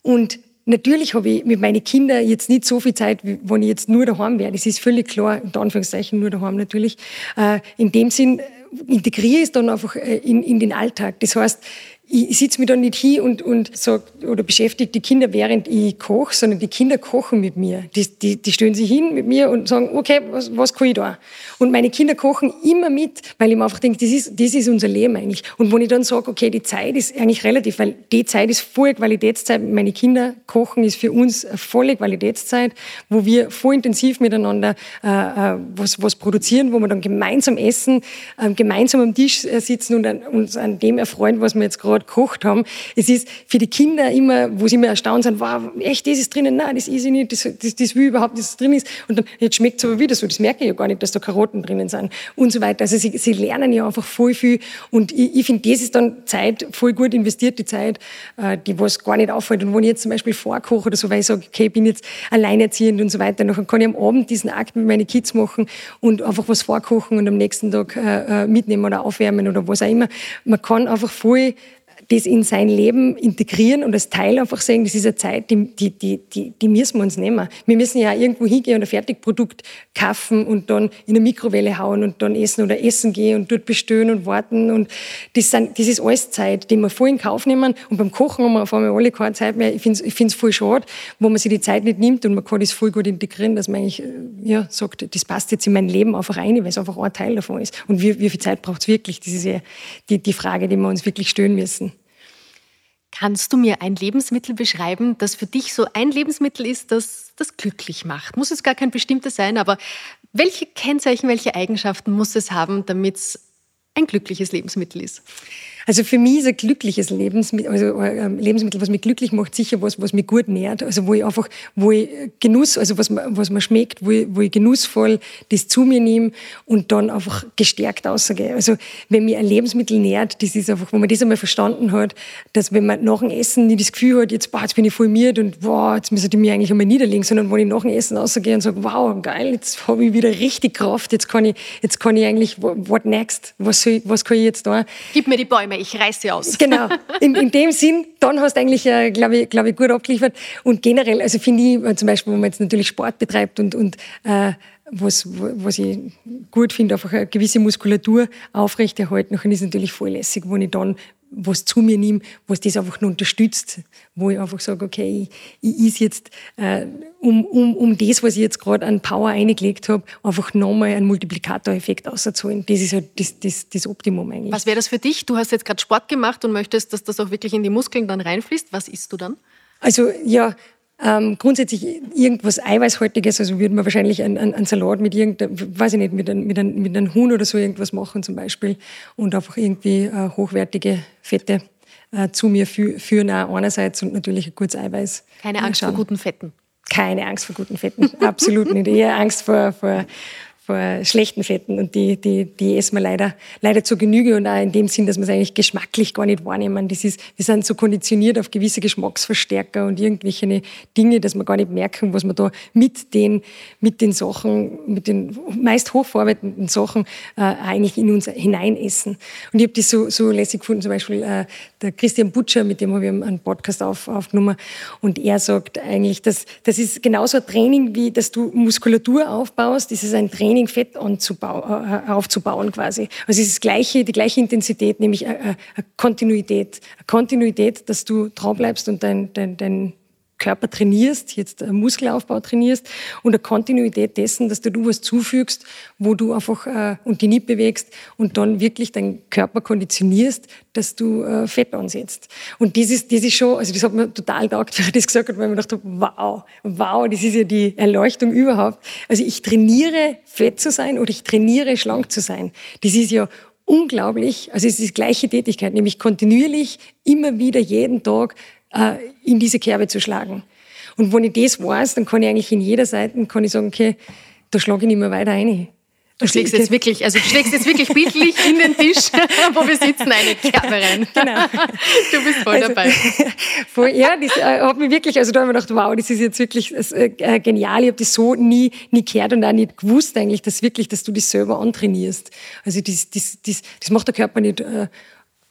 und Natürlich habe ich mit meinen Kindern jetzt nicht so viel Zeit, wie wenn ich jetzt nur daheim wäre. Das ist völlig klar, in Anführungszeichen nur daheim natürlich. Äh, in dem Sinn integriere ich es dann einfach äh, in, in den Alltag. Das heißt, ich sitze mich da nicht hin und, und sag, oder beschäftige die Kinder, während ich koche, sondern die Kinder kochen mit mir. Die, die, die stellen sich hin mit mir und sagen, okay, was, was kann ich da? Und meine Kinder kochen immer mit, weil ich mir einfach denke, das ist, das ist unser Leben eigentlich. Und wenn ich dann sage, okay, die Zeit ist eigentlich relativ, weil die Zeit ist voll Qualitätszeit. Meine Kinder kochen ist für uns eine volle Qualitätszeit, wo wir voll intensiv miteinander äh, äh was, was produzieren, wo wir dann gemeinsam essen, äh, gemeinsam am Tisch äh, sitzen und an, uns an dem erfreuen, was wir jetzt gerade gerade gekocht haben. Es ist für die Kinder immer, wo sie immer erstaunt sind, wow, echt, das ist drinnen, nein, das ist ich nicht, das, das, das will überhaupt, dass es drin ist. Und dann, jetzt schmeckt es aber wieder so, das merke ich ja gar nicht, dass da Karotten drinnen sind und so weiter. Also sie, sie lernen ja einfach voll viel und ich, ich finde, das ist dann Zeit, voll gut investierte Zeit, äh, die was gar nicht auffällt. Und wenn ich jetzt zum Beispiel vorkoche oder so, weil ich sage, okay, ich bin jetzt alleinerziehend und so weiter, dann kann ich am Abend diesen Akt mit meinen Kids machen und einfach was vorkochen und am nächsten Tag äh, äh mitnehmen oder aufwärmen oder was auch immer. Man kann einfach voll das in sein Leben integrieren und als Teil einfach sagen, das ist eine Zeit, die, die, die, die, die müssen wir uns nehmen. Wir müssen ja irgendwo hingehen und ein Fertigprodukt kaufen und dann in eine Mikrowelle hauen und dann essen oder essen gehen und dort bestellen und warten. Und das, sind, das ist alles Zeit, die wir voll in Kauf nehmen. Und beim Kochen haben wir auf einmal alle keine Zeit mehr. Ich finde es ich voll schade, wo man sich die Zeit nicht nimmt und man kann das voll gut integrieren, dass man eigentlich äh, ja, sagt, das passt jetzt in mein Leben einfach rein, weil es einfach ein Teil davon ist. Und wie, wie viel Zeit braucht es wirklich? Das ist ja die, die Frage, die wir uns wirklich stellen müssen. Kannst du mir ein Lebensmittel beschreiben, das für dich so ein Lebensmittel ist, das das glücklich macht? Muss es gar kein bestimmtes sein, aber welche Kennzeichen, welche Eigenschaften muss es haben, damit es ein glückliches Lebensmittel ist? Also für mich ist ein glückliches Lebensmittel, also ein ähm, Lebensmittel, was mich glücklich macht, sicher was, was mich gut nährt. Also wo ich einfach, wo ich Genuss, also was, was mir schmeckt, wo ich, wo ich genussvoll das zu mir nehme und dann einfach gestärkt rausgehe. Also wenn mir ein Lebensmittel nährt, das ist einfach, wo man das einmal verstanden hat, dass wenn man nach dem Essen nicht das Gefühl hat, jetzt, boah, jetzt bin ich voll miert und boah, jetzt müsste ich mich eigentlich einmal niederlegen, sondern wenn ich nach dem Essen rausgehe und sage, wow, geil, jetzt habe ich wieder richtig Kraft, jetzt kann ich, jetzt kann ich eigentlich, what next? Was, soll, was kann ich jetzt da? Gib mir die Bäume ich reiß sie aus. Genau, in, in dem Sinn, dann hast du eigentlich, äh, glaube ich, glaub ich, gut abgeliefert. Und generell, also finde ich, äh, zum Beispiel, wenn man jetzt natürlich Sport betreibt und, und äh, was, was ich gut finde, einfach eine gewisse Muskulatur aufrechterhalten, dann ist natürlich voll lässig, wenn ich dann was zu mir nehme, was das einfach nur unterstützt, wo ich einfach sage, okay, ich, ich is jetzt äh, um, um, um das, was ich jetzt gerade an Power eingelegt habe, einfach nochmal einen Multiplikatoreffekt auszuholen. Das ist halt das, das, das Optimum eigentlich. Was wäre das für dich? Du hast jetzt gerade Sport gemacht und möchtest, dass das auch wirklich in die Muskeln dann reinfließt. Was isst du dann? Also ja, ähm, grundsätzlich irgendwas Eiweißhaltiges, also würde man wahrscheinlich einen, einen, Salat mit irgendeinem, weiß ich nicht, mit einem, mit, einem, mit einem Huhn oder so irgendwas machen zum Beispiel und einfach irgendwie äh, hochwertige Fette äh, zu mir fü führen auch einerseits und natürlich ein gutes Eiweiß. Keine Angst vor guten Fetten. Keine Angst vor guten Fetten, absolut nicht. Eher Angst vor, vor, vor schlechten Fetten und die, die, die essen wir leider, leider zur Genüge und auch in dem Sinn, dass wir es eigentlich geschmacklich gar nicht wahrnehmen. Das ist, wir sind so konditioniert auf gewisse Geschmacksverstärker und irgendwelche Dinge, dass wir gar nicht merken, was wir da mit den, mit den Sachen, mit den meist hochverarbeitenden Sachen äh, eigentlich in uns hineinessen. Und ich habe das so, so lässig gefunden, zum Beispiel äh, der Christian Butcher, mit dem habe ich einen Podcast auf, aufgenommen und er sagt eigentlich, dass das ist genauso ein Training, wie dass du Muskulatur aufbaust, das ist ein Training, Training Fett äh, aufzubauen quasi. Also es ist das gleiche, die gleiche Intensität, nämlich eine, eine Kontinuität. Eine Kontinuität, dass du dran bleibst und dein, dein, dein Körper trainierst, jetzt Muskelaufbau trainierst und eine Kontinuität dessen, dass du, du was zufügst, wo du einfach äh, und die nicht bewegst und dann wirklich deinen Körper konditionierst, dass du äh, Fett ansetzt. Und das ist, das ist schon, also das hat mir total taugt, wie er das gesagt hat, weil man dachte, wow, wow, das ist ja die Erleuchtung überhaupt. Also ich trainiere fett zu sein oder ich trainiere schlank zu sein. Das ist ja unglaublich. Also es ist die gleiche Tätigkeit, nämlich kontinuierlich, immer wieder, jeden Tag äh, in diese Kerbe zu schlagen. Und wenn ich das weiß, dann kann ich eigentlich in jeder Seite kann ich sagen, okay, da schlage ich nicht mehr weiter ein. Du schlägst jetzt wirklich, also du schlägst jetzt wirklich bildlich in den Tisch, wo wir sitzen, eine Kerbe rein. Genau. Du bist voll also, dabei. Voll, ja, das äh, hat mich wirklich, also da habe ich gedacht, wow, das ist jetzt wirklich äh, äh, genial. Ich habe das so nie, nie gehört und auch nicht gewusst eigentlich, dass wirklich, dass du das selber antrainierst. Also das, das, das, das macht der Körper nicht äh,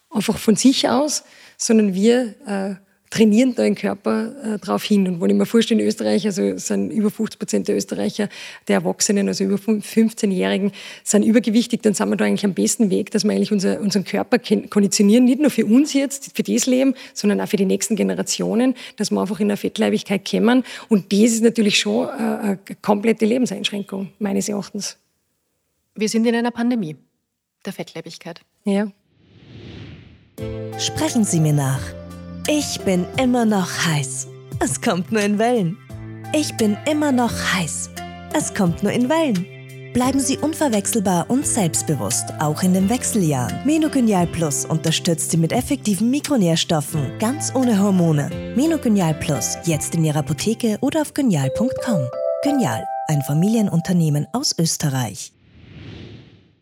einfach von sich aus, sondern wir äh, trainieren da den Körper äh, darauf hin. Und wenn ich mir vorstelle, in Österreich, also sind über 50 Prozent der Österreicher, der Erwachsenen, also über 15-Jährigen, sind übergewichtig, dann sind wir da eigentlich am besten Weg, dass wir eigentlich unser, unseren Körper konditionieren, nicht nur für uns jetzt, für das Leben, sondern auch für die nächsten Generationen, dass wir einfach in eine Fettleibigkeit kommen. Und das ist natürlich schon äh, eine komplette Lebenseinschränkung, meines Erachtens. Wir sind in einer Pandemie der Fettleibigkeit. Ja. Sprechen Sie mir nach. Ich bin immer noch heiß. Es kommt nur in Wellen. Ich bin immer noch heiß. Es kommt nur in Wellen. Bleiben Sie unverwechselbar und selbstbewusst, auch in den Wechseljahren. Menogenial Plus unterstützt Sie mit effektiven Mikronährstoffen, ganz ohne Hormone. Menogenial Plus, jetzt in Ihrer Apotheke oder auf genial.com. Genial, ein Familienunternehmen aus Österreich.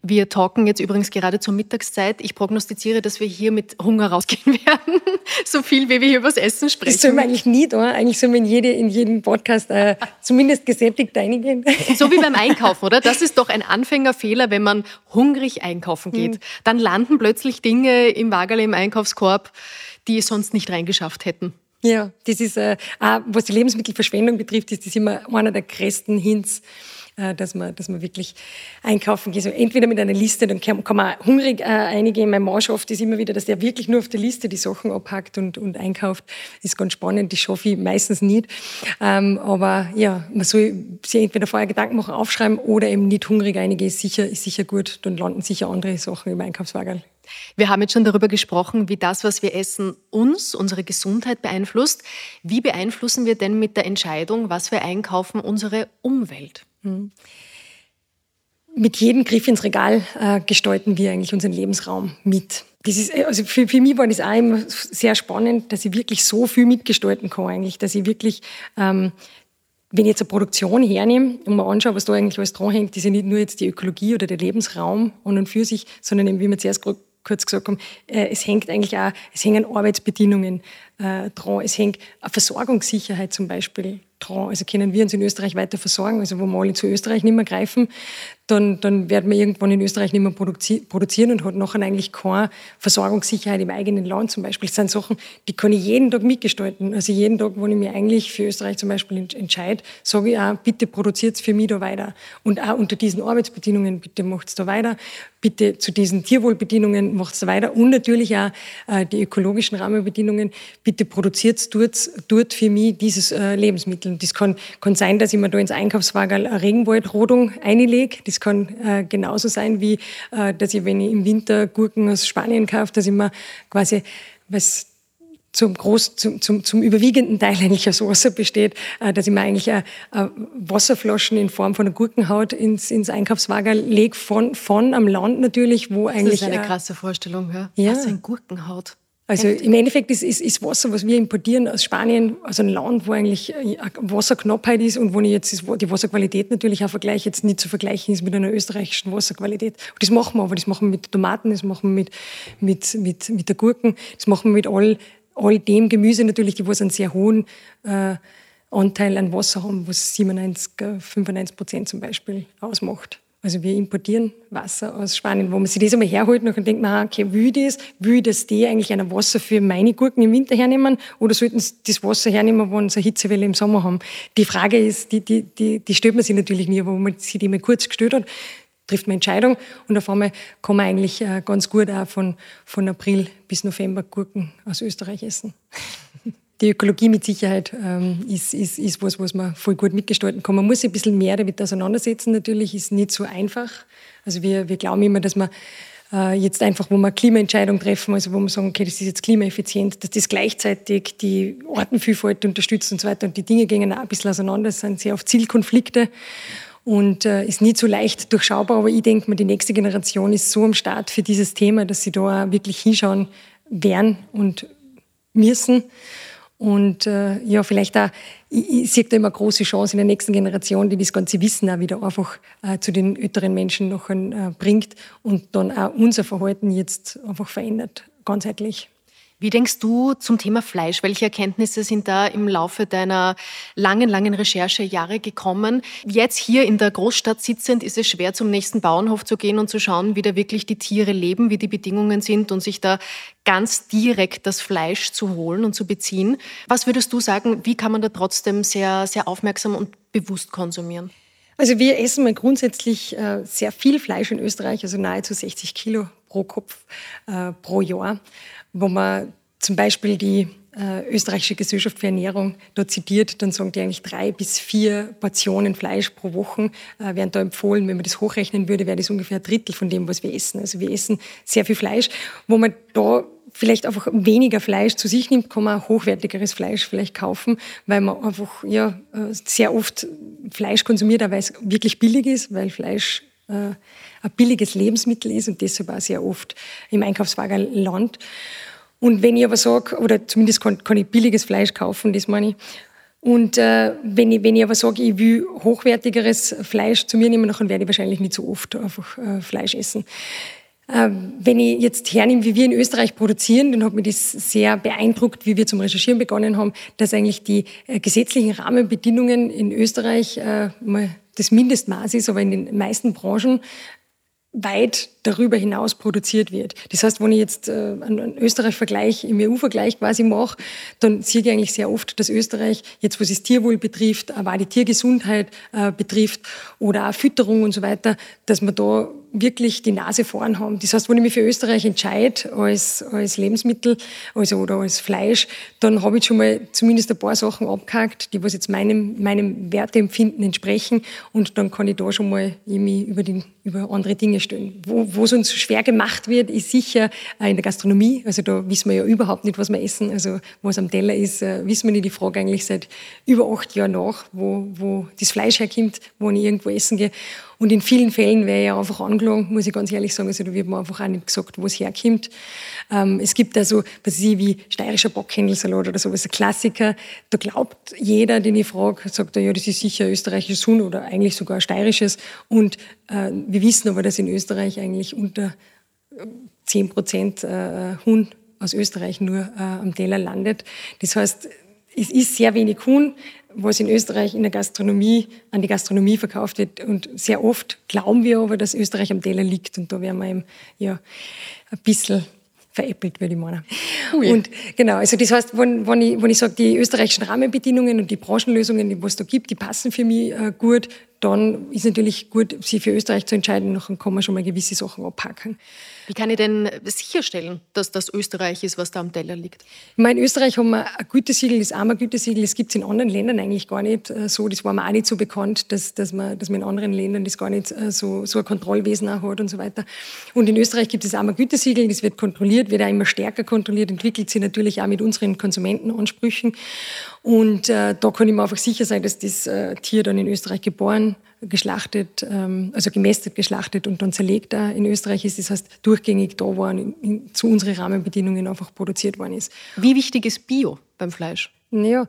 Wir talken jetzt übrigens gerade zur Mittagszeit. Ich prognostiziere, dass wir hier mit Hunger rausgehen werden, so viel wie wir hier übers Essen sprechen. Das soll man eigentlich nie da. Eigentlich soll man in, jede, in jedem Podcast äh, zumindest gesättigt reingehen. So wie beim Einkaufen, oder? Das ist doch ein Anfängerfehler, wenn man hungrig einkaufen geht. Mhm. Dann landen plötzlich Dinge im Wagerle, im Einkaufskorb, die es sonst nicht reingeschafft hätten. Ja, das ist, äh, was die Lebensmittelverschwendung betrifft, ist das immer einer der größten Hints dass man, dass man wirklich einkaufen geht. Entweder mit einer Liste, dann kann, man hungrig äh, eingehen. Mein Mann schafft das immer wieder, dass der wirklich nur auf der Liste die Sachen abhackt und, und einkauft. Ist ganz spannend, das schaffe ich meistens nicht. Ähm, aber ja, man soll sich entweder vorher Gedanken machen, aufschreiben oder eben nicht hungrig eingehen, ist sicher, ist sicher gut. Dann landen sicher andere Sachen im Einkaufswagen. Wir haben jetzt schon darüber gesprochen, wie das, was wir essen, uns, unsere Gesundheit beeinflusst. Wie beeinflussen wir denn mit der Entscheidung, was wir einkaufen, unsere Umwelt? Mhm. Mit jedem Griff ins Regal äh, gestalten wir eigentlich unseren Lebensraum mit. Das ist, also für, für mich war das auch immer sehr spannend, dass ich wirklich so viel mitgestalten kann eigentlich, dass ich wirklich ähm, wenn ich jetzt eine Produktion hernehme und mir anschaue, was da eigentlich alles dranhängt, ist ja nicht nur jetzt die Ökologie oder der Lebensraum an und für sich, sondern eben, wie wir zuerst kurz gesagt haben, äh, es hängt eigentlich auch, es hängen Arbeitsbedingungen äh, dran, es hängt eine Versorgungssicherheit zum Beispiel dran. Also können wir uns in Österreich weiter versorgen, also wo wir alle zu Österreich nicht mehr greifen, dann, dann werden wir irgendwann in Österreich nicht mehr produzieren und hat nachher eigentlich keine Versorgungssicherheit im eigenen Land zum Beispiel. Das sind Sachen, die kann ich jeden Tag mitgestalten. Also jeden Tag, wo ich mich eigentlich für Österreich zum Beispiel entscheide, sage ich auch, bitte produziert für mich da weiter. Und auch unter diesen Arbeitsbedingungen, bitte macht es da weiter. Bitte zu diesen Tierwohlbedingungen macht es weiter. Und natürlich auch äh, die ökologischen Rahmenbedingungen. Bitte produziert dort, dort für mich dieses äh, Lebensmittel. Und das kann, kann sein, dass ich mir da ins Einkaufswagen eine Regenwaldrodung einlege. Das kann äh, genauso sein, wie äh, dass ich, wenn ich im Winter Gurken aus Spanien kaufe, dass ich mir quasi, was zum, groß, zum, zum, zum überwiegenden Teil eigentlich aus Wasser besteht, äh, dass ich mir eigentlich äh, äh, Wasserflaschen in Form von einer Gurkenhaut ins, ins Einkaufswagen lege, von, von am Land natürlich, wo eigentlich... Das ist eine krasse Vorstellung, ja. ja. Was in Gurkenhaut. Also Heftig. im Endeffekt ist, ist, ist, Wasser, was wir importieren aus Spanien, also ein Land, wo eigentlich äh, Wasserknappheit ist und wo ich jetzt die Wasserqualität natürlich auch vergleiche, jetzt nicht zu vergleichen ist mit einer österreichischen Wasserqualität. Und das machen wir aber, das machen wir mit Tomaten, das machen wir mit, mit, mit, mit der Gurken, das machen wir mit all, all dem Gemüse natürlich, die was einen sehr hohen äh, Anteil an Wasser haben, was 97, 95 Prozent zum Beispiel ausmacht. Also wir importieren Wasser aus Spanien, wo man sich das einmal herholt und denkt, man, okay, will das, will das die eigentlich ein Wasser für meine Gurken im Winter hernehmen oder sollten sie das Wasser hernehmen, wo sie eine Hitzewelle im Sommer haben? Die Frage ist, die, die, die, die stellt man sich natürlich nie, wo man sich die mal kurz gestellt hat, trifft man Entscheidung und auf einmal kann man eigentlich äh, ganz gut auch von, von April bis November Gurken aus Österreich essen die Ökologie mit Sicherheit ähm, ist, ist, ist was, was man voll gut mitgestalten kann. Man muss sich ein bisschen mehr damit auseinandersetzen. Natürlich ist nicht so einfach. Also wir, wir glauben immer, dass man äh, jetzt einfach, wo wir Klimaentscheidungen treffen, also wo wir sagen, okay, das ist jetzt klimaeffizient, dass das gleichzeitig die Artenvielfalt unterstützt und so weiter. Und die Dinge gehen auch ein bisschen auseinander. Es sind sehr oft Zielkonflikte und äh, ist nicht so leicht durchschaubar. Aber ich denke mir, die nächste Generation ist so am Start für dieses Thema, dass sie da wirklich hinschauen werden und müssen. Und äh, ja, vielleicht auch, ich, ich sehe da immer große Chance in der nächsten Generation, die das ganze Wissen auch wieder einfach äh, zu den älteren Menschen noch äh, bringt und dann auch unser Verhalten jetzt einfach verändert, ganzheitlich. Wie denkst du zum Thema Fleisch? Welche Erkenntnisse sind da im Laufe deiner langen, langen Recherchejahre gekommen? Jetzt hier in der Großstadt sitzend ist es schwer, zum nächsten Bauernhof zu gehen und zu schauen, wie da wirklich die Tiere leben, wie die Bedingungen sind und sich da ganz direkt das Fleisch zu holen und zu beziehen. Was würdest du sagen, wie kann man da trotzdem sehr, sehr aufmerksam und bewusst konsumieren? Also wir essen mal grundsätzlich äh, sehr viel Fleisch in Österreich, also nahezu 60 Kilo pro Kopf äh, pro Jahr wo man zum Beispiel die äh, österreichische Gesellschaft für Ernährung da zitiert, dann sagen die eigentlich drei bis vier Portionen Fleisch pro Woche äh, werden da empfohlen. Wenn man das hochrechnen würde, wäre das ungefähr ein Drittel von dem, was wir essen. Also wir essen sehr viel Fleisch, wo man da vielleicht einfach weniger Fleisch zu sich nimmt, kann man auch hochwertigeres Fleisch vielleicht kaufen, weil man einfach ja äh, sehr oft Fleisch konsumiert, weil es wirklich billig ist, weil Fleisch äh, ein billiges Lebensmittel ist und deshalb auch sehr oft im Einkaufswagen landet. Und wenn ich aber sage, oder zumindest kann, kann ich billiges Fleisch kaufen, das meine ich, Und äh, wenn, ich, wenn ich aber sage, ich will hochwertigeres Fleisch zu mir nehmen, dann werde ich wahrscheinlich nicht so oft einfach äh, Fleisch essen. Ähm, wenn ich jetzt hernehme, wie wir in Österreich produzieren, dann hat mich das sehr beeindruckt, wie wir zum Recherchieren begonnen haben, dass eigentlich die äh, gesetzlichen Rahmenbedingungen in Österreich äh, mal das Mindestmaß ist, aber in den meisten Branchen weit darüber hinaus produziert wird. Das heißt, wenn ich jetzt äh, einen Österreich-Vergleich im EU-Vergleich quasi mache, dann sehe ich eigentlich sehr oft, dass Österreich, jetzt was das Tierwohl betrifft, aber auch die Tiergesundheit äh, betrifft oder auch Fütterung und so weiter, dass wir da wirklich die Nase vorn haben. Das heißt, wenn ich mich für Österreich entscheide als, als Lebensmittel also, oder als Fleisch, dann habe ich schon mal zumindest ein paar Sachen abgehakt, die was jetzt meinem, meinem Werteempfinden entsprechen und dann kann ich da schon mal mich über, den, über andere Dinge stellen. Wo, wo es uns schwer gemacht wird, ist sicher äh, in der Gastronomie. Also da wissen wir ja überhaupt nicht, was wir essen. Also was am Teller ist, äh, wissen wir nicht. Die Frage eigentlich seit über acht Jahren nach, wo, wo das Fleisch herkommt, wo ich irgendwo essen gehe. Und in vielen Fällen wäre ja einfach angelogen, muss ich ganz ehrlich sagen. Also da wird mir einfach auch nicht gesagt, wo es herkommt. Ähm, es gibt also, was ich wie steirischer Bockhändelsalat oder sowas, ein Klassiker. Da glaubt jeder, den ich frage, sagt er, ja, das ist sicher österreichisches Huhn oder eigentlich sogar steirisches. Und äh, wir wissen aber, dass in Österreich eigentlich unter 10 äh, Prozent äh, Huhn aus Österreich nur äh, am Teller landet. Das heißt, es ist sehr wenig Huhn was in Österreich in der Gastronomie, an die Gastronomie verkauft wird. Und sehr oft glauben wir aber, dass Österreich am Teller liegt. Und da werden wir eben, ja, ein bisschen veräppelt, würde ich meinen. Ui. Und genau, also das heißt, wenn, wenn ich, wenn ich sage, die österreichischen Rahmenbedingungen und die Branchenlösungen, die es da gibt, die passen für mich äh, gut, dann ist natürlich gut, sich für Österreich zu entscheiden. Dann kann man schon mal gewisse Sachen abpacken. Wie kann ich denn sicherstellen, dass das Österreich ist, was da am Teller liegt? Ich in Österreich haben wir ein Gütesiegel, das AMA-Gütesiegel. Das gibt es in anderen Ländern eigentlich gar nicht äh, so. Das war mir auch nicht so bekannt, dass, dass, man, dass man in anderen Ländern das gar nicht äh, so, so ein Kontrollwesen auch hat und so weiter. Und in Österreich gibt es das AMA-Gütesiegel, das wird kontrolliert, wird auch immer stärker kontrolliert, entwickelt sich natürlich auch mit unseren Konsumentenansprüchen. Und äh, da kann ich mir einfach sicher sein, dass das äh, Tier dann in Österreich geboren geschlachtet, ähm, also gemästet, geschlachtet und dann zerlegt da in Österreich ist. Das heißt, durchgängig da war, in, in, zu unseren Rahmenbedingungen einfach produziert worden ist. Wie wichtig ist Bio beim Fleisch? Naja,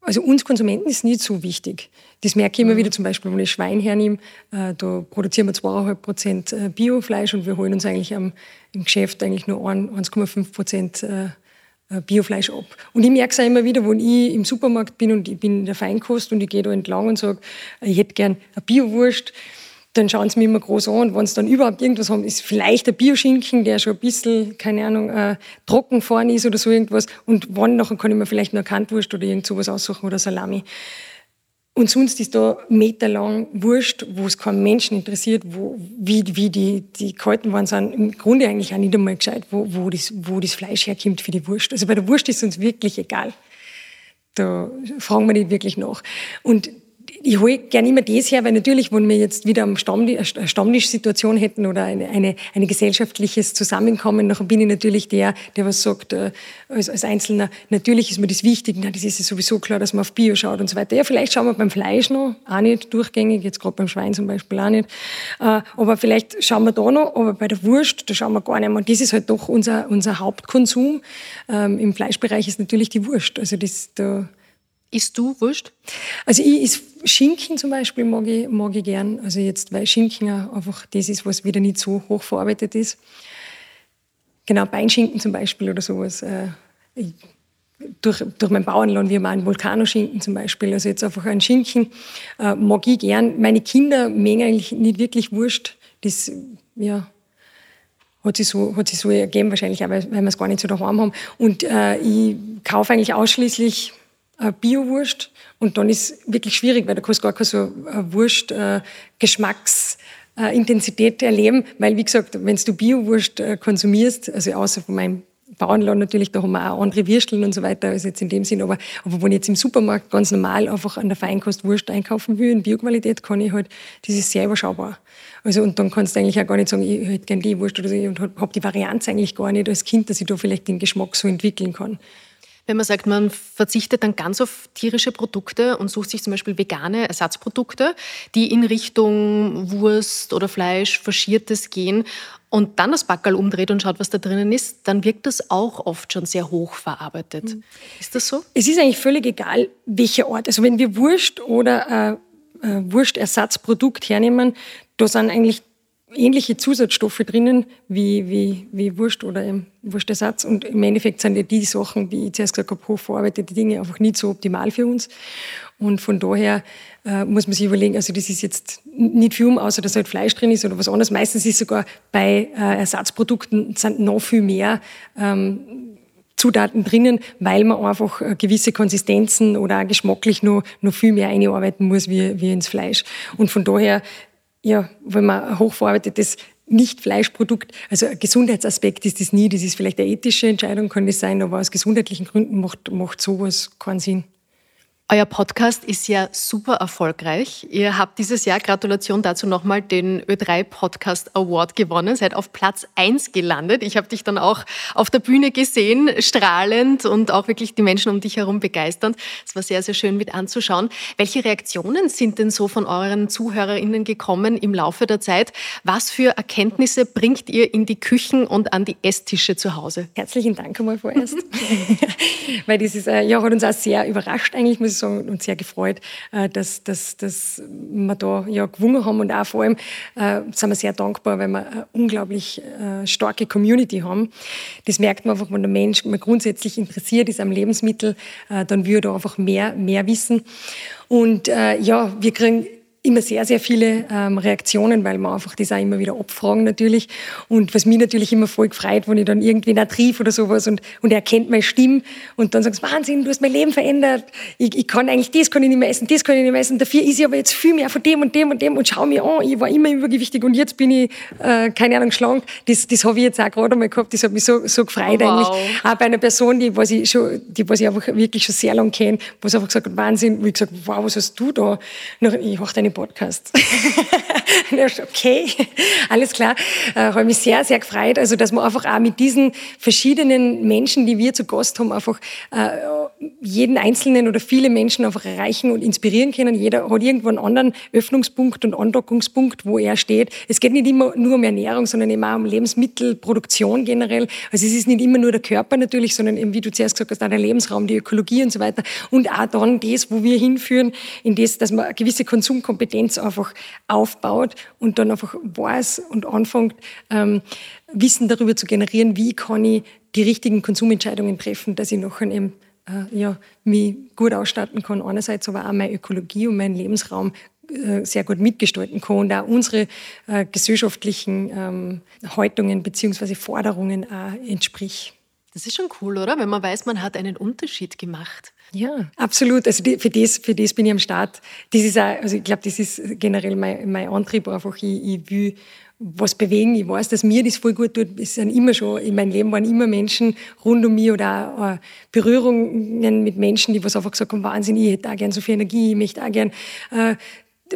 also uns Konsumenten ist nicht so wichtig. Das merke ich immer mhm. wieder, zum Beispiel, wenn ich Schwein hernehme, äh, da produzieren wir 2,5 Prozent äh, Biofleisch und wir holen uns eigentlich am, im Geschäft eigentlich nur 1,5 Prozent äh, Biofleisch ab. Und ich merke es auch immer wieder, wenn ich im Supermarkt bin und ich bin in der Feinkost und ich gehe da entlang und sage, ich hätte gern eine Biowurst, dann schauen sie mich immer groß an. Und wenn sie dann überhaupt irgendwas haben, ist vielleicht ein Bioschinken, der schon ein bisschen, keine Ahnung, äh, trocken vorne ist oder so irgendwas. Und wann nachher kann ich mir vielleicht noch eine Kantwurst oder irgend sowas aussuchen oder Salami. Und sonst ist da meterlang Wurst, wo es keinen Menschen interessiert, wo, wie, wie die, die gehalten worden sind. Im Grunde eigentlich auch nicht einmal gescheit, wo, wo, das, wo das Fleisch herkommt für die Wurst. Also bei der Wurst ist es uns wirklich egal. Da fragen wir nicht wirklich nach. Und ich hole gerne immer das her, weil natürlich, wenn wir jetzt wieder am Stammtisch, eine Stammtischsituation hätten oder eine, eine, eine gesellschaftliches Zusammenkommen, dann bin ich natürlich der, der was sagt, äh, als, als Einzelner, natürlich ist mir das wichtig, na, das ist ja sowieso klar, dass man auf Bio schaut und so weiter. Ja, vielleicht schauen wir beim Fleisch noch, auch nicht durchgängig, jetzt gerade beim Schwein zum Beispiel auch nicht, äh, aber vielleicht schauen wir da noch, aber bei der Wurst, da schauen wir gar nicht mehr. Das ist halt doch unser, unser Hauptkonsum. Ähm, Im Fleischbereich ist natürlich die Wurst, also das, da, Isst du Wurst? Also ich is Schinken zum Beispiel mag ich, mag ich gern. Also jetzt, weil Schinken einfach das ist, was wieder nicht so hoch verarbeitet ist. Genau, Beinschinken zum Beispiel oder sowas. Äh, durch, durch meinen Bauernland, wir einen Vulkanoschinken zum Beispiel, also jetzt einfach einen Schinken, äh, mag ich gern. Meine Kinder mögen eigentlich nicht wirklich Wurst. Das, ja, hat sich so, hat sich so ergeben wahrscheinlich, auch weil, weil wir es gar nicht so daheim haben. Und äh, ich kaufe eigentlich ausschließlich Bio-Wurst. Und dann ist wirklich schwierig, weil da kannst du gar keine so äh, Wurst-Geschmacksintensität äh, erleben. Weil, wie gesagt, wenn du Bio-Wurst konsumierst, also außer von meinem Bauernland natürlich, da haben wir auch andere Würsteln und so weiter, also jetzt in dem Sinn, aber, aber wenn ich jetzt im Supermarkt ganz normal einfach an der Feinkost Wurst einkaufen will, in Bioqualität, kann ich halt, das ist sehr überschaubar. Also, und dann kannst du eigentlich auch gar nicht sagen, ich hätte gerne die Wurst oder so, und habe die Varianz eigentlich gar nicht als Kind, dass ich da vielleicht den Geschmack so entwickeln kann. Wenn man sagt, man verzichtet dann ganz auf tierische Produkte und sucht sich zum Beispiel vegane Ersatzprodukte, die in Richtung Wurst oder Fleisch, Faschiertes gehen und dann das Backerl umdreht und schaut, was da drinnen ist, dann wirkt das auch oft schon sehr hoch verarbeitet. Mhm. Ist das so? Es ist eigentlich völlig egal, welcher Ort. Also wenn wir Wurst oder äh, äh, Wurstersatzprodukt hernehmen, da sind eigentlich ähnliche Zusatzstoffe drinnen wie, wie, wie Wurst oder eben Wurstersatz. Und im Endeffekt sind ja die Sachen, wie ich zuerst gesagt habe, hochverarbeitete Dinge einfach nicht so optimal für uns. Und von daher äh, muss man sich überlegen, also das ist jetzt nicht viel um, außer dass halt Fleisch drin ist oder was anderes. Meistens ist sogar bei äh, Ersatzprodukten sind noch viel mehr ähm, Zutaten drinnen, weil man einfach äh, gewisse Konsistenzen oder auch geschmacklich noch, noch viel mehr einarbeiten muss wie, wie ins Fleisch. Und von daher ja, wenn man hochverarbeitetes nicht-Fleischprodukt, also ein Gesundheitsaspekt ist das nie, das ist vielleicht eine ethische Entscheidung, kann das sein, aber aus gesundheitlichen Gründen macht, macht sowas keinen Sinn. Euer Podcast ist ja super erfolgreich. Ihr habt dieses Jahr, Gratulation dazu nochmal, den Ö3 Podcast Award gewonnen, seid auf Platz 1 gelandet. Ich habe dich dann auch auf der Bühne gesehen, strahlend und auch wirklich die Menschen um dich herum begeisternd. Es war sehr, sehr schön mit anzuschauen. Welche Reaktionen sind denn so von euren ZuhörerInnen gekommen im Laufe der Zeit? Was für Erkenntnisse bringt ihr in die Küchen und an die Esstische zu Hause? Herzlichen Dank einmal vorerst. Weil das ist, äh, ja, hat uns auch sehr überrascht eigentlich, muss sagen, und sehr gefreut, äh, dass, dass, dass wir da ja gewonnen haben. Und auch vor allem äh, sind wir sehr dankbar, weil wir eine unglaublich äh, starke Community haben. Das merkt man einfach, wenn der Mensch mal grundsätzlich interessiert ist am Lebensmittel, dann würde er einfach mehr, mehr wissen. Und ja, wir kriegen immer sehr, sehr viele ähm, Reaktionen, weil man einfach das auch immer wieder abfragen natürlich. Und was mich natürlich immer voll gefreut, wenn ich dann irgendwie triff oder sowas und, und er kennt meine Stimme und dann sagst Wahnsinn, du hast mein Leben verändert. Ich, ich kann eigentlich das kann ich nicht mehr essen, das kann ich nicht mehr essen. Dafür ist ich aber jetzt viel mehr von dem und dem und dem und schau mir an, ich war immer übergewichtig und jetzt bin ich, äh, keine Ahnung, schlank. Das, das habe ich jetzt auch gerade einmal gehabt. Das hat mich so, so gefreut oh, wow. eigentlich. Auch bei einer Person, die, was ich schon, die, was ich einfach wirklich schon sehr lange kenne, wo es einfach gesagt hat, Wahnsinn, wie ich gesagt, wow, was hast du da? ich mache deine Podcast. okay, alles klar. Äh, habe mich sehr, sehr gefreut. Also, dass wir einfach auch mit diesen verschiedenen Menschen, die wir zu Gast haben, einfach äh, jeden Einzelnen oder viele Menschen einfach erreichen und inspirieren können. Jeder hat irgendwo einen anderen Öffnungspunkt und Andockungspunkt, wo er steht. Es geht nicht immer nur um Ernährung, sondern eben auch um Lebensmittelproduktion generell. Also es ist nicht immer nur der Körper natürlich, sondern eben, wie du zuerst gesagt hast, auch der Lebensraum, die Ökologie und so weiter. Und auch dann das, wo wir hinführen, in das, dass man eine gewisse Konsumkompetenz einfach aufbaut und dann einfach weiß und anfängt, ähm, Wissen darüber zu generieren, wie kann ich die richtigen Konsumentscheidungen treffen, dass ich nachher eben äh, ja, mich gut ausstatten kann, einerseits aber auch meine Ökologie und meinen Lebensraum äh, sehr gut mitgestalten kann und auch unsere äh, gesellschaftlichen ähm, Haltungen bzw. Forderungen auch entspricht. Das ist schon cool, oder? Wenn man weiß, man hat einen Unterschied gemacht. Ja, absolut. Also die, für, das, für das bin ich am Start. Das ist auch, also ich glaube, das ist generell mein, mein Antrieb einfach. Ich, ich will was bewegen. Ich weiß, dass mir das voll gut tut. Es sind immer schon, in meinem Leben waren immer Menschen rund um mich oder auch äh, Berührungen mit Menschen, die was einfach gesagt haben, Wahnsinn, ich hätte auch gern so viel Energie, ich möchte auch gern, äh,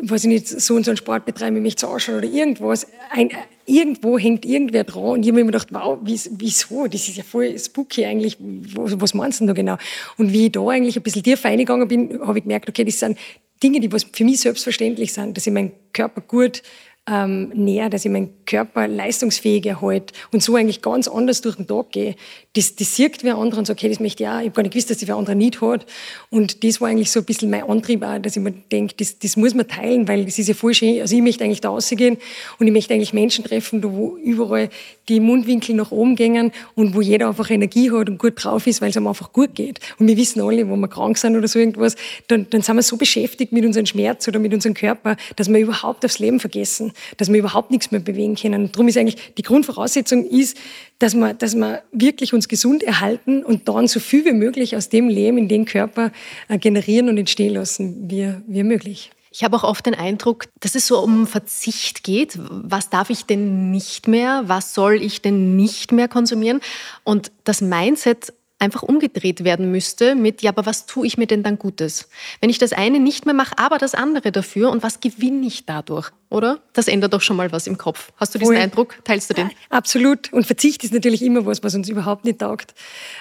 weiß ich nicht, so und so einen Sport betreiben, ich möchte so ausschauen oder irgendwas. Ein, irgendwo hängt irgendwer dran und ich habe mir gedacht, wow, wieso? Das ist ja voll spooky eigentlich. Was meinst du da genau? Und wie ich da eigentlich ein bisschen tiefer eingegangen bin, habe ich gemerkt, okay, das sind Dinge, die was für mich selbstverständlich sind, dass ich meinen Körper gut ähm, näher, dass ich meinen Körper leistungsfähig erhalte und so eigentlich ganz anders durch den Tag gehe. Das, das sieht wer andere und sagt, okay, das möchte ich auch. Ich habe gar nicht gewusst, dass das wer andere nicht hat. Und das war eigentlich so ein bisschen mein Antrieb auch, dass ich mir denke, das, das muss man teilen, weil das ist ja voll schön. Also ich möchte eigentlich da rausgehen und ich möchte eigentlich Menschen treffen, wo überall die Mundwinkel nach oben gehen und wo jeder einfach Energie hat und gut drauf ist, weil es einem einfach gut geht. Und wir wissen alle, wo wir krank sind oder so irgendwas, dann, dann sind wir so beschäftigt mit unserem Schmerz oder mit unserem Körper, dass wir überhaupt aufs Leben vergessen dass wir überhaupt nichts mehr bewegen können. Und darum ist eigentlich die Grundvoraussetzung ist, dass wir, dass wir wirklich uns gesund erhalten und dann so viel wie möglich aus dem Leben in den Körper äh, generieren und entstehen lassen, wie, wie möglich. Ich habe auch oft den Eindruck, dass es so um Verzicht geht. Was darf ich denn nicht mehr? Was soll ich denn nicht mehr konsumieren? Und das Mindset einfach umgedreht werden müsste mit, ja, aber was tue ich mir denn dann Gutes? Wenn ich das eine nicht mehr mache, aber das andere dafür und was gewinne ich dadurch, oder? Das ändert doch schon mal was im Kopf. Hast du diesen Voll. Eindruck? Teilst du den? Absolut. Und Verzicht ist natürlich immer was, was uns überhaupt nicht taugt.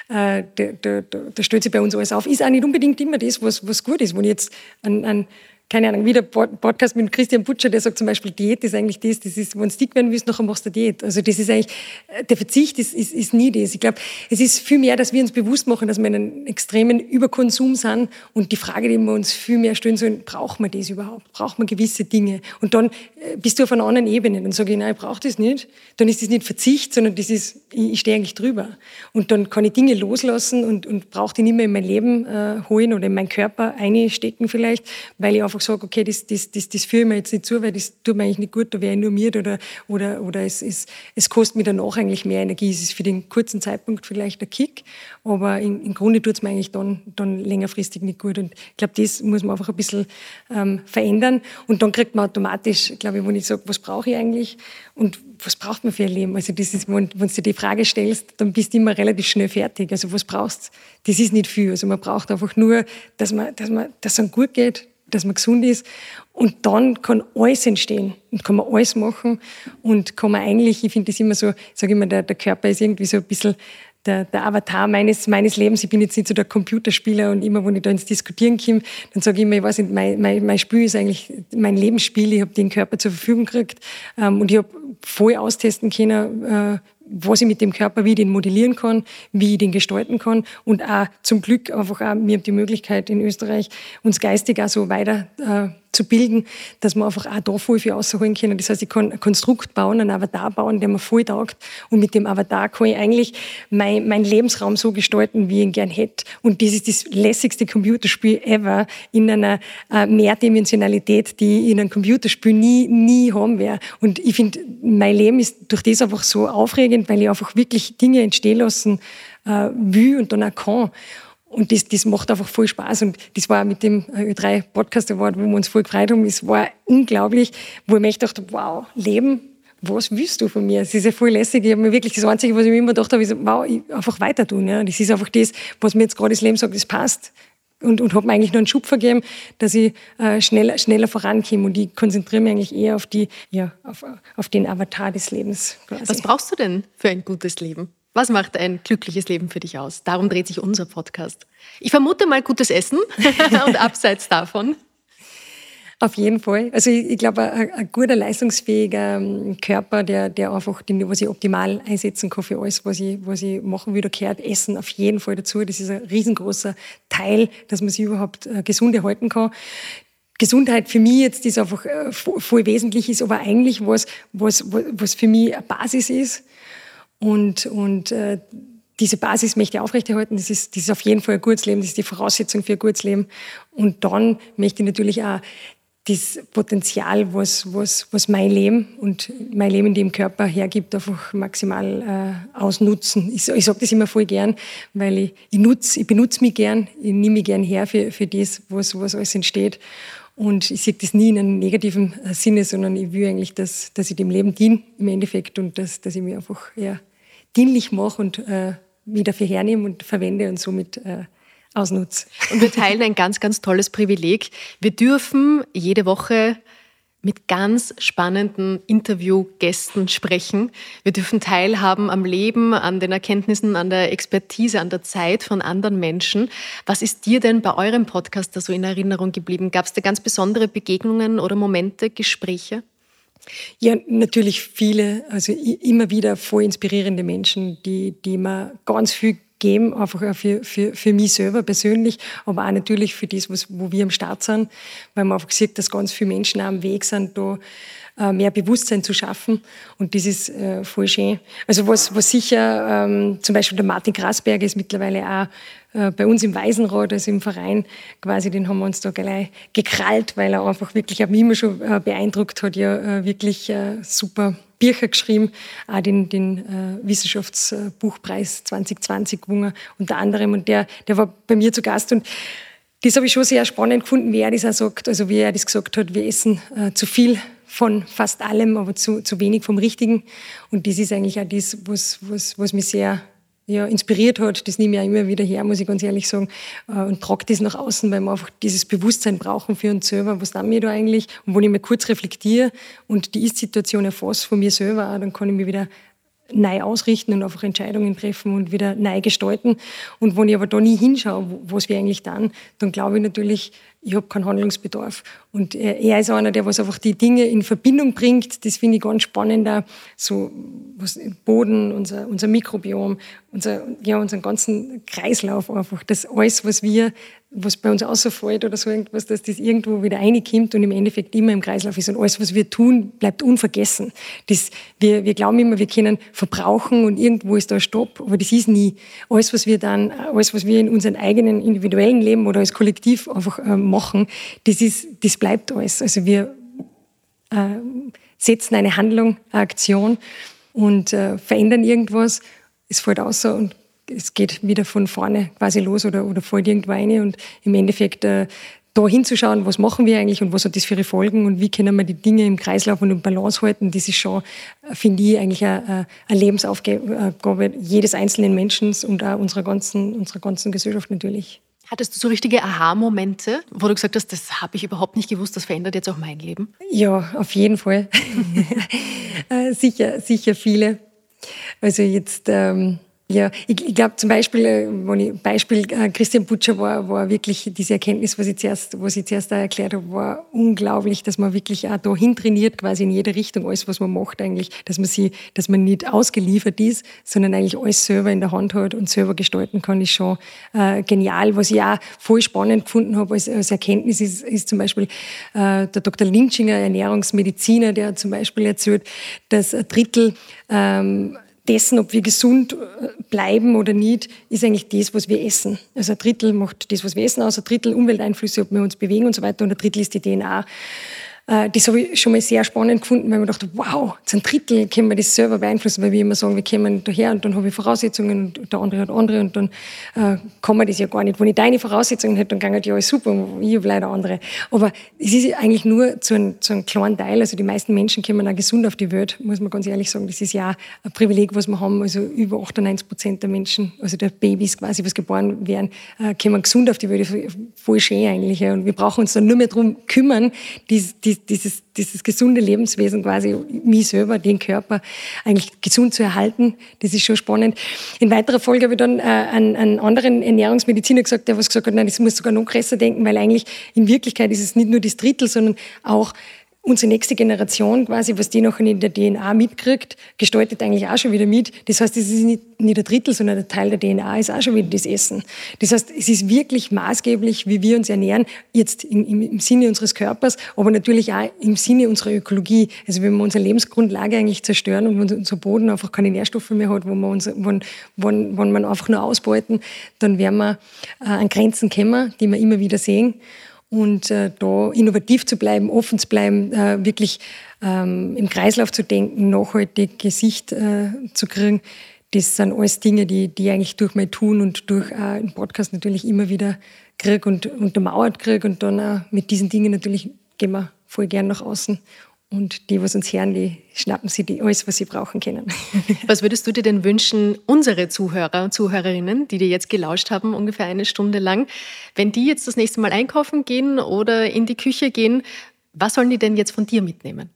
Da, da, da, da stellt sich bei uns alles auf. Ist auch nicht unbedingt immer das, was, was gut ist. Wenn ich jetzt an, an keine Ahnung, wie der Podcast mit Christian Butcher, der sagt zum Beispiel, Diät ist eigentlich das, das ist, wenn du dick werden willst, nachher machst du Diät. Also das ist eigentlich, äh, der Verzicht ist, ist, ist nie das. Ich glaube, es ist viel mehr, dass wir uns bewusst machen, dass wir in einem extremen Überkonsum sind und die Frage, die wir uns viel mehr stellen sollen, braucht man das überhaupt? Braucht man gewisse Dinge? Und dann äh, bist du auf einer anderen Ebene. Dann sage ich, nein, ich brauche das nicht. Dann ist das nicht Verzicht, sondern das ist, ich, ich stehe eigentlich drüber. Und dann kann ich Dinge loslassen und, und brauche die nicht mehr in mein Leben äh, holen oder in meinen Körper einstecken vielleicht, weil ich einfach sage, okay, das, das, das, das führe ich mir jetzt nicht zu, weil das tut mir eigentlich nicht gut, da wäre ich nur mir oder, oder, oder es, es, es kostet mir danach eigentlich mehr Energie. Es ist für den kurzen Zeitpunkt vielleicht ein Kick, aber im, im Grunde tut es mir eigentlich dann, dann längerfristig nicht gut. Und ich glaube, das muss man einfach ein bisschen ähm, verändern. Und dann kriegt man automatisch, glaube ich, wenn ich sage, was brauche ich eigentlich und was braucht man für ein Leben? Also das ist, wenn, wenn du dir die Frage stellst, dann bist du immer relativ schnell fertig. Also was brauchst du? Das ist nicht viel. Also man braucht einfach nur, dass man, dass man, dass es einem gut geht, dass man gesund ist. Und dann kann alles entstehen und kann man alles machen und kann man eigentlich, ich finde das immer so, ich sage immer, der, der Körper ist irgendwie so ein bisschen der, der Avatar meines, meines Lebens. Ich bin jetzt nicht so der Computerspieler und immer, wenn ich da ins Diskutieren komme, dann sage ich immer, ich weiß nicht, mein, mein, mein Spiel ist eigentlich mein Lebensspiel. Ich habe den Körper zur Verfügung gekriegt ähm, und ich habe voll austesten können, äh, was ich mit dem Körper, wie ich den modellieren kann, wie ich den gestalten kann und auch zum Glück einfach auch, wir haben die Möglichkeit in Österreich, uns geistig auch so weiter äh, zu bilden, dass wir einfach auch da voll viel rausholen können. Das heißt, ich kann ein Konstrukt bauen, einen Avatar bauen, der mir voll taugt. Und mit dem Avatar kann ich eigentlich mein, mein Lebensraum so gestalten, wie ich ihn gern hätte. Und das ist das lässigste Computerspiel ever in einer äh, Mehrdimensionalität, die ich in einem Computerspiel nie, nie haben werde. Und ich finde, mein Leben ist durch das einfach so aufregend, weil ich einfach wirklich Dinge entstehen lassen äh, will und dann auch kann. Und das, das macht einfach voll Spaß. Und das war mit dem Ö3 Podcast Award, wo wir uns voll gefreut haben. Es war unglaublich, wo ich mir echt dachte, wow, Leben, was willst du von mir? Es ist ja voll lässig. Ich habe mir wirklich das Einzige, was ich mir immer gedacht habe, ist, wow, einfach weiter tun. Ja. Das ist einfach das, was mir jetzt gerade das Leben sagt, das passt. Und, und habe mir eigentlich nur einen Schub vergeben, dass ich äh, schneller, schneller vorankomme. Und ich konzentriere mich eigentlich eher auf, die, ja, auf, auf den Avatar des Lebens. Quasi. Was brauchst du denn für ein gutes Leben? Was macht ein glückliches Leben für dich aus? Darum dreht sich unser Podcast. Ich vermute mal gutes Essen und abseits davon. Auf jeden Fall. Also ich, ich glaube, ein, ein, guter, leistungsfähiger ähm, Körper, der, der einfach, den, was ich optimal einsetzen kann für alles, was ich, was ich machen will, gehört Essen auf jeden Fall dazu. Das ist ein riesengroßer Teil, dass man sich überhaupt äh, gesund erhalten kann. Gesundheit für mich jetzt ist einfach äh, voll wesentlich ist, aber eigentlich was, was, was für mich eine Basis ist und, und äh, diese Basis möchte ich aufrechterhalten. Das ist, das ist auf jeden Fall ein gutes Leben, das ist die Voraussetzung für ein gutes Leben. Und dann möchte ich natürlich auch das Potenzial, was, was, was mein Leben und mein Leben in dem Körper hergibt, einfach maximal äh, ausnutzen. Ich, ich sage das immer voll gern, weil ich, ich, nutz, ich benutze mich gern, ich nehme mich gern her für, für das, was, was alles entsteht. Und ich sehe das nie in einem negativen äh, Sinne, sondern ich will eigentlich, dass, dass ich dem Leben diene im Endeffekt und dass, dass ich mich einfach ja, dienlich mache und äh, mich dafür hernehme und verwende und somit äh, ausnutze. Und wir teilen ein ganz, ganz tolles Privileg. Wir dürfen jede Woche mit ganz spannenden Interviewgästen sprechen. Wir dürfen teilhaben am Leben, an den Erkenntnissen, an der Expertise, an der Zeit von anderen Menschen. Was ist dir denn bei eurem Podcast da so in Erinnerung geblieben? Gab es da ganz besondere Begegnungen oder Momente, Gespräche? Ja, natürlich viele, also immer wieder voll inspirierende Menschen, die, die mir ganz viel geben, einfach auch für, für, für mich selber persönlich, aber auch natürlich für das, was, wo wir am Start sind, weil man einfach sieht, dass ganz viele Menschen auch am Weg sind, da äh, mehr Bewusstsein zu schaffen. Und das ist äh, voll schön. Also was, was sicher, ähm, zum Beispiel der Martin Grasberger ist mittlerweile auch äh, bei uns im Waisenrad, also im Verein, quasi, den haben wir uns da gleich gekrallt, weil er einfach wirklich, auch mich immer schon äh, beeindruckt hat, ja äh, wirklich super Bücher geschrieben, auch den, den äh, Wissenschaftsbuchpreis 2020 gewonnen, unter anderem. Und der, der war bei mir zu Gast und das habe ich schon sehr spannend gefunden, wie er das auch sagt. Also wie er das gesagt hat, wir essen äh, zu viel von fast allem, aber zu, zu wenig vom Richtigen. Und das ist eigentlich auch das, was, was, was mich sehr ja, inspiriert hat, das nehme ich auch immer wieder her, muss ich ganz ehrlich sagen, äh, und trage das nach außen, weil wir einfach dieses Bewusstsein brauchen für uns selber. Was tun wir da eigentlich? Und wenn ich mir kurz reflektiere und die Ist-Situation erfasse von mir selber, auch, dann kann ich mich wieder neu ausrichten und einfach Entscheidungen treffen und wieder neu gestalten. Und wenn ich aber da nie hinschaue, was wir eigentlich dann, dann glaube ich natürlich, ich habe keinen Handlungsbedarf. Und er ist einer, der was einfach die Dinge in Verbindung bringt. Das finde ich ganz spannend. So was Boden, unser, unser Mikrobiom, unser, ja, unseren ganzen Kreislauf einfach. Das alles, was wir was bei uns außerfällt oder so irgendwas, dass das irgendwo wieder reinkommt und im Endeffekt immer im Kreislauf ist. Und alles, was wir tun, bleibt unvergessen. Das, wir, wir glauben immer, wir können verbrauchen und irgendwo ist da ein Stopp, aber das ist nie. Alles, was wir dann, alles, was wir in unserem eigenen individuellen Leben oder als Kollektiv einfach äh, machen, das ist, das bleibt alles. Also wir äh, setzen eine Handlung, eine Aktion und äh, verändern irgendwas, es fällt außer und es geht wieder von vorne quasi los oder, oder fällt irgendwo rein und im Endeffekt äh, da hinzuschauen, was machen wir eigentlich und was hat das für Folgen und wie können wir die Dinge im Kreislauf und im Balance halten, das ist schon, äh, finde ich, eigentlich eine, eine Lebensaufgabe jedes einzelnen Menschen und auch unserer ganzen, unserer ganzen Gesellschaft natürlich. Hattest du so richtige Aha-Momente, wo du gesagt hast, das habe ich überhaupt nicht gewusst, das verändert jetzt auch mein Leben? Ja, auf jeden Fall. Äh, sicher, sicher viele. Also jetzt ähm, ja, ich, ich glaube zum Beispiel, äh, wenn ich, Beispiel äh, Christian Butcher war, war wirklich diese Erkenntnis, was ich zuerst, was ich zuerst da erklärt habe, war unglaublich, dass man wirklich auch dahin trainiert, quasi in jede Richtung, alles, was man macht eigentlich, dass man sie, dass man nicht ausgeliefert ist, sondern eigentlich alles selber in der Hand hat und selber gestalten kann, ist schon äh, genial. Was ich auch voll spannend gefunden habe als, als Erkenntnis ist, ist zum Beispiel äh, der Dr. Linchinger, Ernährungsmediziner, der zum Beispiel erzählt, dass ein Drittel ähm, dessen, ob wir gesund äh, bleiben oder nicht, ist eigentlich das, was wir essen. Also ein Drittel macht das, was wir essen aus, ein Drittel Umwelteinflüsse, ob wir uns bewegen und so weiter und ein Drittel ist die DNA. Äh, das habe ich schon mal sehr spannend gefunden, weil man dachte, wow, zu einem Drittel können wir das selber beeinflussen, weil wir immer sagen, wir kommen daher und dann habe ich Voraussetzungen und der andere hat andere und dann äh, kann man das ja gar nicht. Wenn ich deine Voraussetzungen hätte, dann geht ja alles super, ich habe leider andere. Aber es ist eigentlich nur zu einem, zu einem kleinen Teil, also die meisten Menschen kommen auch gesund auf die Welt, muss man ganz ehrlich sagen. Das ist ja ein Privileg, was wir haben. Also über 98 Prozent der Menschen, also der Babys quasi, was geboren werden, äh, kommen gesund auf die Welt. Voll schön eigentlich. Und wir brauchen uns dann nur mehr darum kümmern, die, die dieses, dieses gesunde Lebenswesen quasi, mich selber, den Körper eigentlich gesund zu erhalten. Das ist schon spannend. In weiterer Folge habe ich dann äh, einen, einen anderen Ernährungsmediziner gesagt, der was gesagt hat, nein, das muss sogar noch größer denken, weil eigentlich in Wirklichkeit ist es nicht nur das Drittel, sondern auch unsere nächste Generation quasi, was die noch in der DNA mitkriegt, gestaltet eigentlich auch schon wieder mit. Das heißt, es ist nicht, nicht ein Drittel, sondern ein Teil der DNA ist auch schon wieder das Essen. Das heißt, es ist wirklich maßgeblich, wie wir uns ernähren, jetzt im, im, im Sinne unseres Körpers, aber natürlich auch im Sinne unserer Ökologie. Also wenn wir unsere Lebensgrundlage eigentlich zerstören und unser Boden einfach keine Nährstoffe mehr hat, wo, wir uns, wo, wo, wo man einfach nur ausbeuten, dann werden wir äh, an Grenzen kommen, die wir immer wieder sehen und äh, da innovativ zu bleiben, offen zu bleiben, äh, wirklich ähm, im Kreislauf zu denken, nachhaltig Gesicht äh, zu kriegen. Das sind alles Dinge, die, die ich eigentlich durch mein Tun und durch äh, den Podcast natürlich immer wieder kriege und untermauert kriege. Und dann auch mit diesen Dingen natürlich gehen wir voll gern nach außen und die, was uns hören, die schnappen sich die alles, was sie brauchen können. Was würdest du dir denn wünschen, unsere Zuhörer und Zuhörerinnen, die dir jetzt gelauscht haben, ungefähr eine Stunde lang, wenn die jetzt das nächste Mal einkaufen gehen oder in die Küche gehen, was sollen die denn jetzt von dir mitnehmen?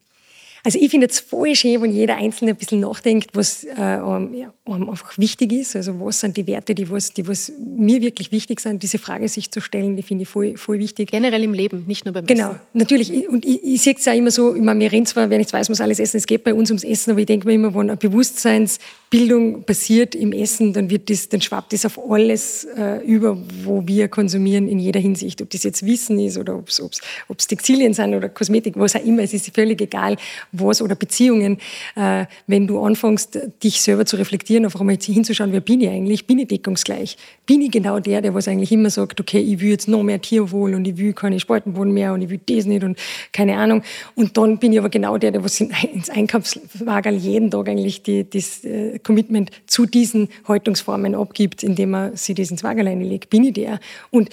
Also ich finde es voll schön, wenn jeder Einzelne ein bisschen nachdenkt, was äh, ja, einfach wichtig ist. Also was sind die Werte, die was, die was mir wirklich wichtig sind, diese Frage sich zu stellen, die finde ich voll, voll wichtig. Generell im Leben, nicht nur beim genau, Essen. Genau, natürlich. Und ich, ich sehe es ja immer so, ich meine, wir reden zwar, wer nichts weiß, muss alles essen, es geht bei uns ums Essen, aber ich denke mir immer, wenn ein Bewusstseinsbildung passiert im Essen, dann wird das, dann schwappt das auf alles äh, über, wo wir konsumieren in jeder Hinsicht. Ob das jetzt Wissen ist oder ob es Textilien sind oder Kosmetik, was auch immer, es ist völlig egal, was oder Beziehungen. Äh, wenn du anfängst, dich selber zu reflektieren, einfach mal hinzuschauen, wer bin ich eigentlich? Bin ich deckungsgleich? Bin ich genau der, der was eigentlich immer sagt, okay, ich will jetzt noch mehr Tierwohl und ich will keine Spaltenboden mehr und ich will das nicht und keine Ahnung. Und dann bin ich aber genau der, der was ins Einkaufswagen jeden Tag eigentlich die, das äh, Commitment zu diesen Haltungsformen abgibt, indem er sich das ins Wagerlein legt. Bin ich der? Und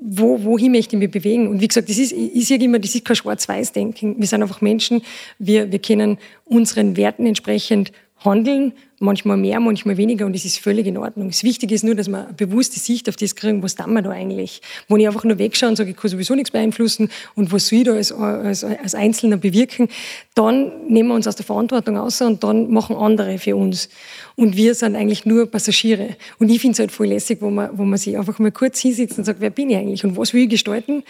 wo, wohin möchte ich mich bewegen? Und wie gesagt, das ist, ich sage immer, das ist kein Schwarz-Weiß-Denken. Wir sind einfach Menschen. Wir, wir können unseren Werten entsprechend handeln manchmal mehr, manchmal weniger und es ist völlig in Ordnung. Das Wichtige ist nur, dass man eine bewusste Sicht auf das kriegen, was tun wir da eigentlich. Wenn ich einfach nur wegschaue und sage, ich kann sowieso nichts beeinflussen und was soll ich da als, als, als Einzelner bewirken, dann nehmen wir uns aus der Verantwortung aus und dann machen andere für uns. Und wir sind eigentlich nur Passagiere. Und ich finde es halt voll lässig, wo man, wo man sich einfach mal kurz hinsetzt und sagt, wer bin ich eigentlich und was will ich gestalten?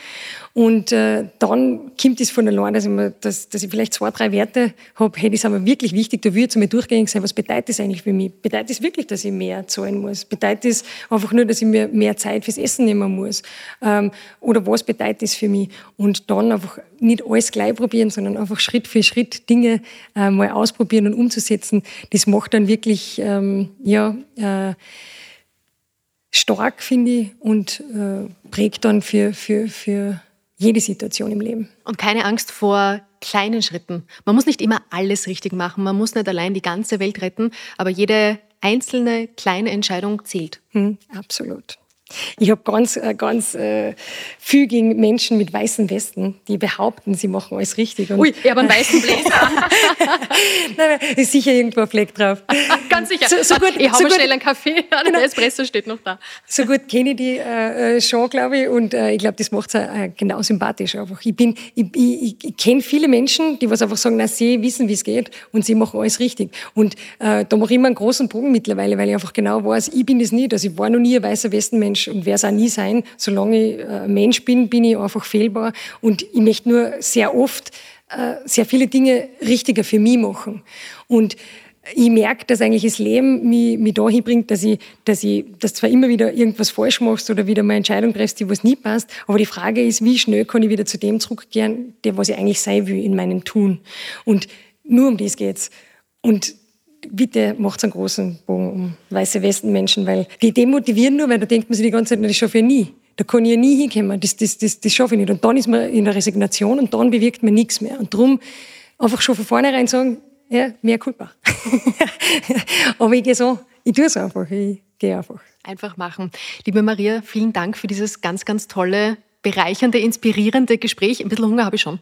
Und äh, dann kommt es von allein, dass ich, mir, dass, dass ich vielleicht zwei, drei Werte habe, hey, die sind mir wirklich wichtig, da würde ich zu mir durchgängig sein, was bedeutet das eigentlich für mich? Bedeutet es wirklich, dass ich mehr zahlen muss? Bedeutet es einfach nur, dass ich mir mehr Zeit fürs Essen nehmen muss? Ähm, oder was bedeutet das für mich? Und dann einfach nicht alles gleich probieren, sondern einfach Schritt für Schritt Dinge äh, mal ausprobieren und umzusetzen. Das macht dann wirklich, ähm, ja, äh, stark, finde ich, und äh, prägt dann für, für, für jede Situation im Leben. Und keine Angst vor kleinen Schritten. Man muss nicht immer alles richtig machen, man muss nicht allein die ganze Welt retten, aber jede einzelne kleine Entscheidung zählt. Hm, absolut. Ich habe ganz, äh, ganz äh, viel gegen Menschen mit weißen Westen, die behaupten, sie machen alles richtig. Ui, ich habe einen weißen Bläser. Nein, ist sicher irgendwo ein Fleck drauf. ganz sicher. So, so gut, ich habe so schnell einen Kaffee, genau. der Espresso steht noch da. So gut kenne ich die äh, äh schon, glaube ich, und äh, ich glaube, das macht es äh, genau sympathisch einfach. Ich, bin, ich, ich, ich kenne viele Menschen, die was einfach sagen, na, sie wissen, wie es geht und sie machen alles richtig. Und äh, da mache ich immer einen großen Bogen mittlerweile, weil ich einfach genau weiß, ich bin das nicht. Also ich war noch nie ein weißer Westenmensch Mensch und werde es auch nie sein. Solange ich äh, Mensch bin, bin ich einfach fehlbar. Und ich möchte nur sehr oft äh, sehr viele Dinge richtiger für mich machen. Und ich merke, dass eigentlich das Leben mich, mich dahin bringt, dass ich, dass ich, dass zwar immer wieder irgendwas falsch machst oder wieder mal Entscheidung triffst, die was nie passt, aber die Frage ist, wie schnell kann ich wieder zu dem zurückkehren, der was ich eigentlich sein will in meinem Tun. Und nur um das geht's. Und bitte macht einen großen Bogen um weiße Westenmenschen, weil die demotivieren nur, weil da denkt man sich die ganze Zeit, das schaffe ich nie. Da kann ich ja nie hinkommen, das, das, das, das schaffe ich nicht. Und dann ist man in der Resignation und dann bewirkt man nichts mehr. Und darum einfach schon von vornherein sagen, ja, mehr Kulpa. Aber ich gehe so, ich tue es einfach, ich gehe einfach. Einfach machen. Liebe Maria, vielen Dank für dieses ganz, ganz tolle, bereichernde, inspirierende Gespräch. Ein bisschen Hunger habe ich schon.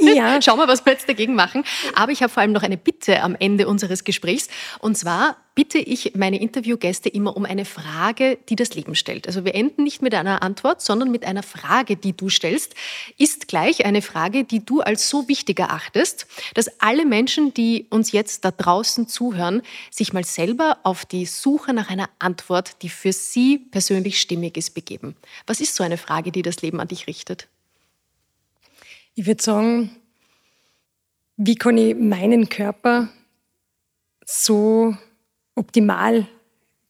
Ja. Schauen wir, was wir jetzt dagegen machen. Aber ich habe vor allem noch eine Bitte am Ende unseres Gesprächs. Und zwar bitte ich meine Interviewgäste immer um eine Frage, die das Leben stellt. Also wir enden nicht mit einer Antwort, sondern mit einer Frage, die du stellst. Ist gleich eine Frage, die du als so wichtig erachtest, dass alle Menschen, die uns jetzt da draußen zuhören, sich mal selber auf die Suche nach einer Antwort, die für sie persönlich stimmig ist, begeben. Was ist so eine Frage, die das Leben an dich richtet? Ich würde sagen, wie kann ich meinen Körper so optimal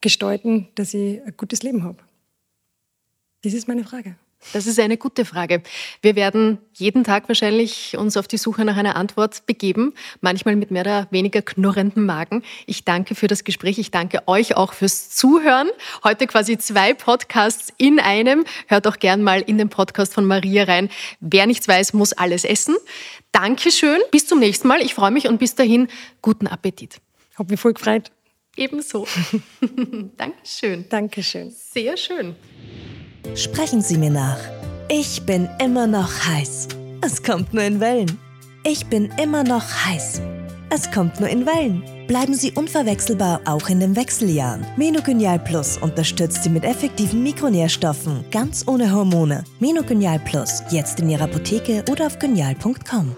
gestalten, dass ich ein gutes Leben habe? Das ist meine Frage. Das ist eine gute Frage. Wir werden jeden Tag wahrscheinlich uns auf die Suche nach einer Antwort begeben, manchmal mit mehr oder weniger knurrendem Magen. Ich danke für das Gespräch. Ich danke euch auch fürs Zuhören. Heute quasi zwei Podcasts in einem. Hört auch gern mal in den Podcast von Maria rein. Wer nichts weiß, muss alles essen. Dankeschön. Bis zum nächsten Mal. Ich freue mich und bis dahin guten Appetit. Hab mich voll gefreut. Ebenso. Dankeschön. Dankeschön. Sehr schön. Sprechen Sie mir nach. Ich bin immer noch heiß. Es kommt nur in Wellen. Ich bin immer noch heiß. Es kommt nur in Wellen. Bleiben Sie unverwechselbar auch in den Wechseljahren. Menogenial Plus unterstützt Sie mit effektiven Mikronährstoffen, ganz ohne Hormone. Menogenial Plus, jetzt in Ihrer Apotheke oder auf genial.com.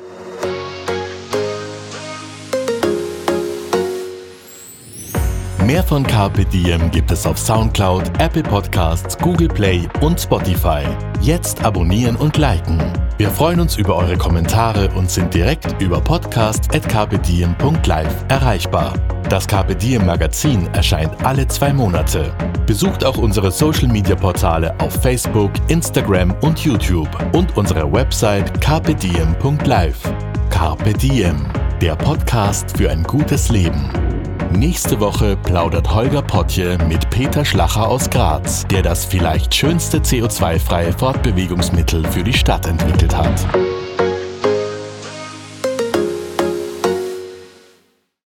Mehr von Carpe Diem gibt es auf Soundcloud, Apple Podcasts, Google Play und Spotify. Jetzt abonnieren und liken. Wir freuen uns über eure Kommentare und sind direkt über podcast.carpediem.live erreichbar. Das Carpe Diem Magazin erscheint alle zwei Monate. Besucht auch unsere Social Media Portale auf Facebook, Instagram und YouTube und unsere Website carpediem.live. Carpe Diem, der Podcast für ein gutes Leben. Nächste Woche plaudert Holger Potje mit Peter Schlacher aus Graz, der das vielleicht schönste CO2-freie Fortbewegungsmittel für die Stadt entwickelt hat.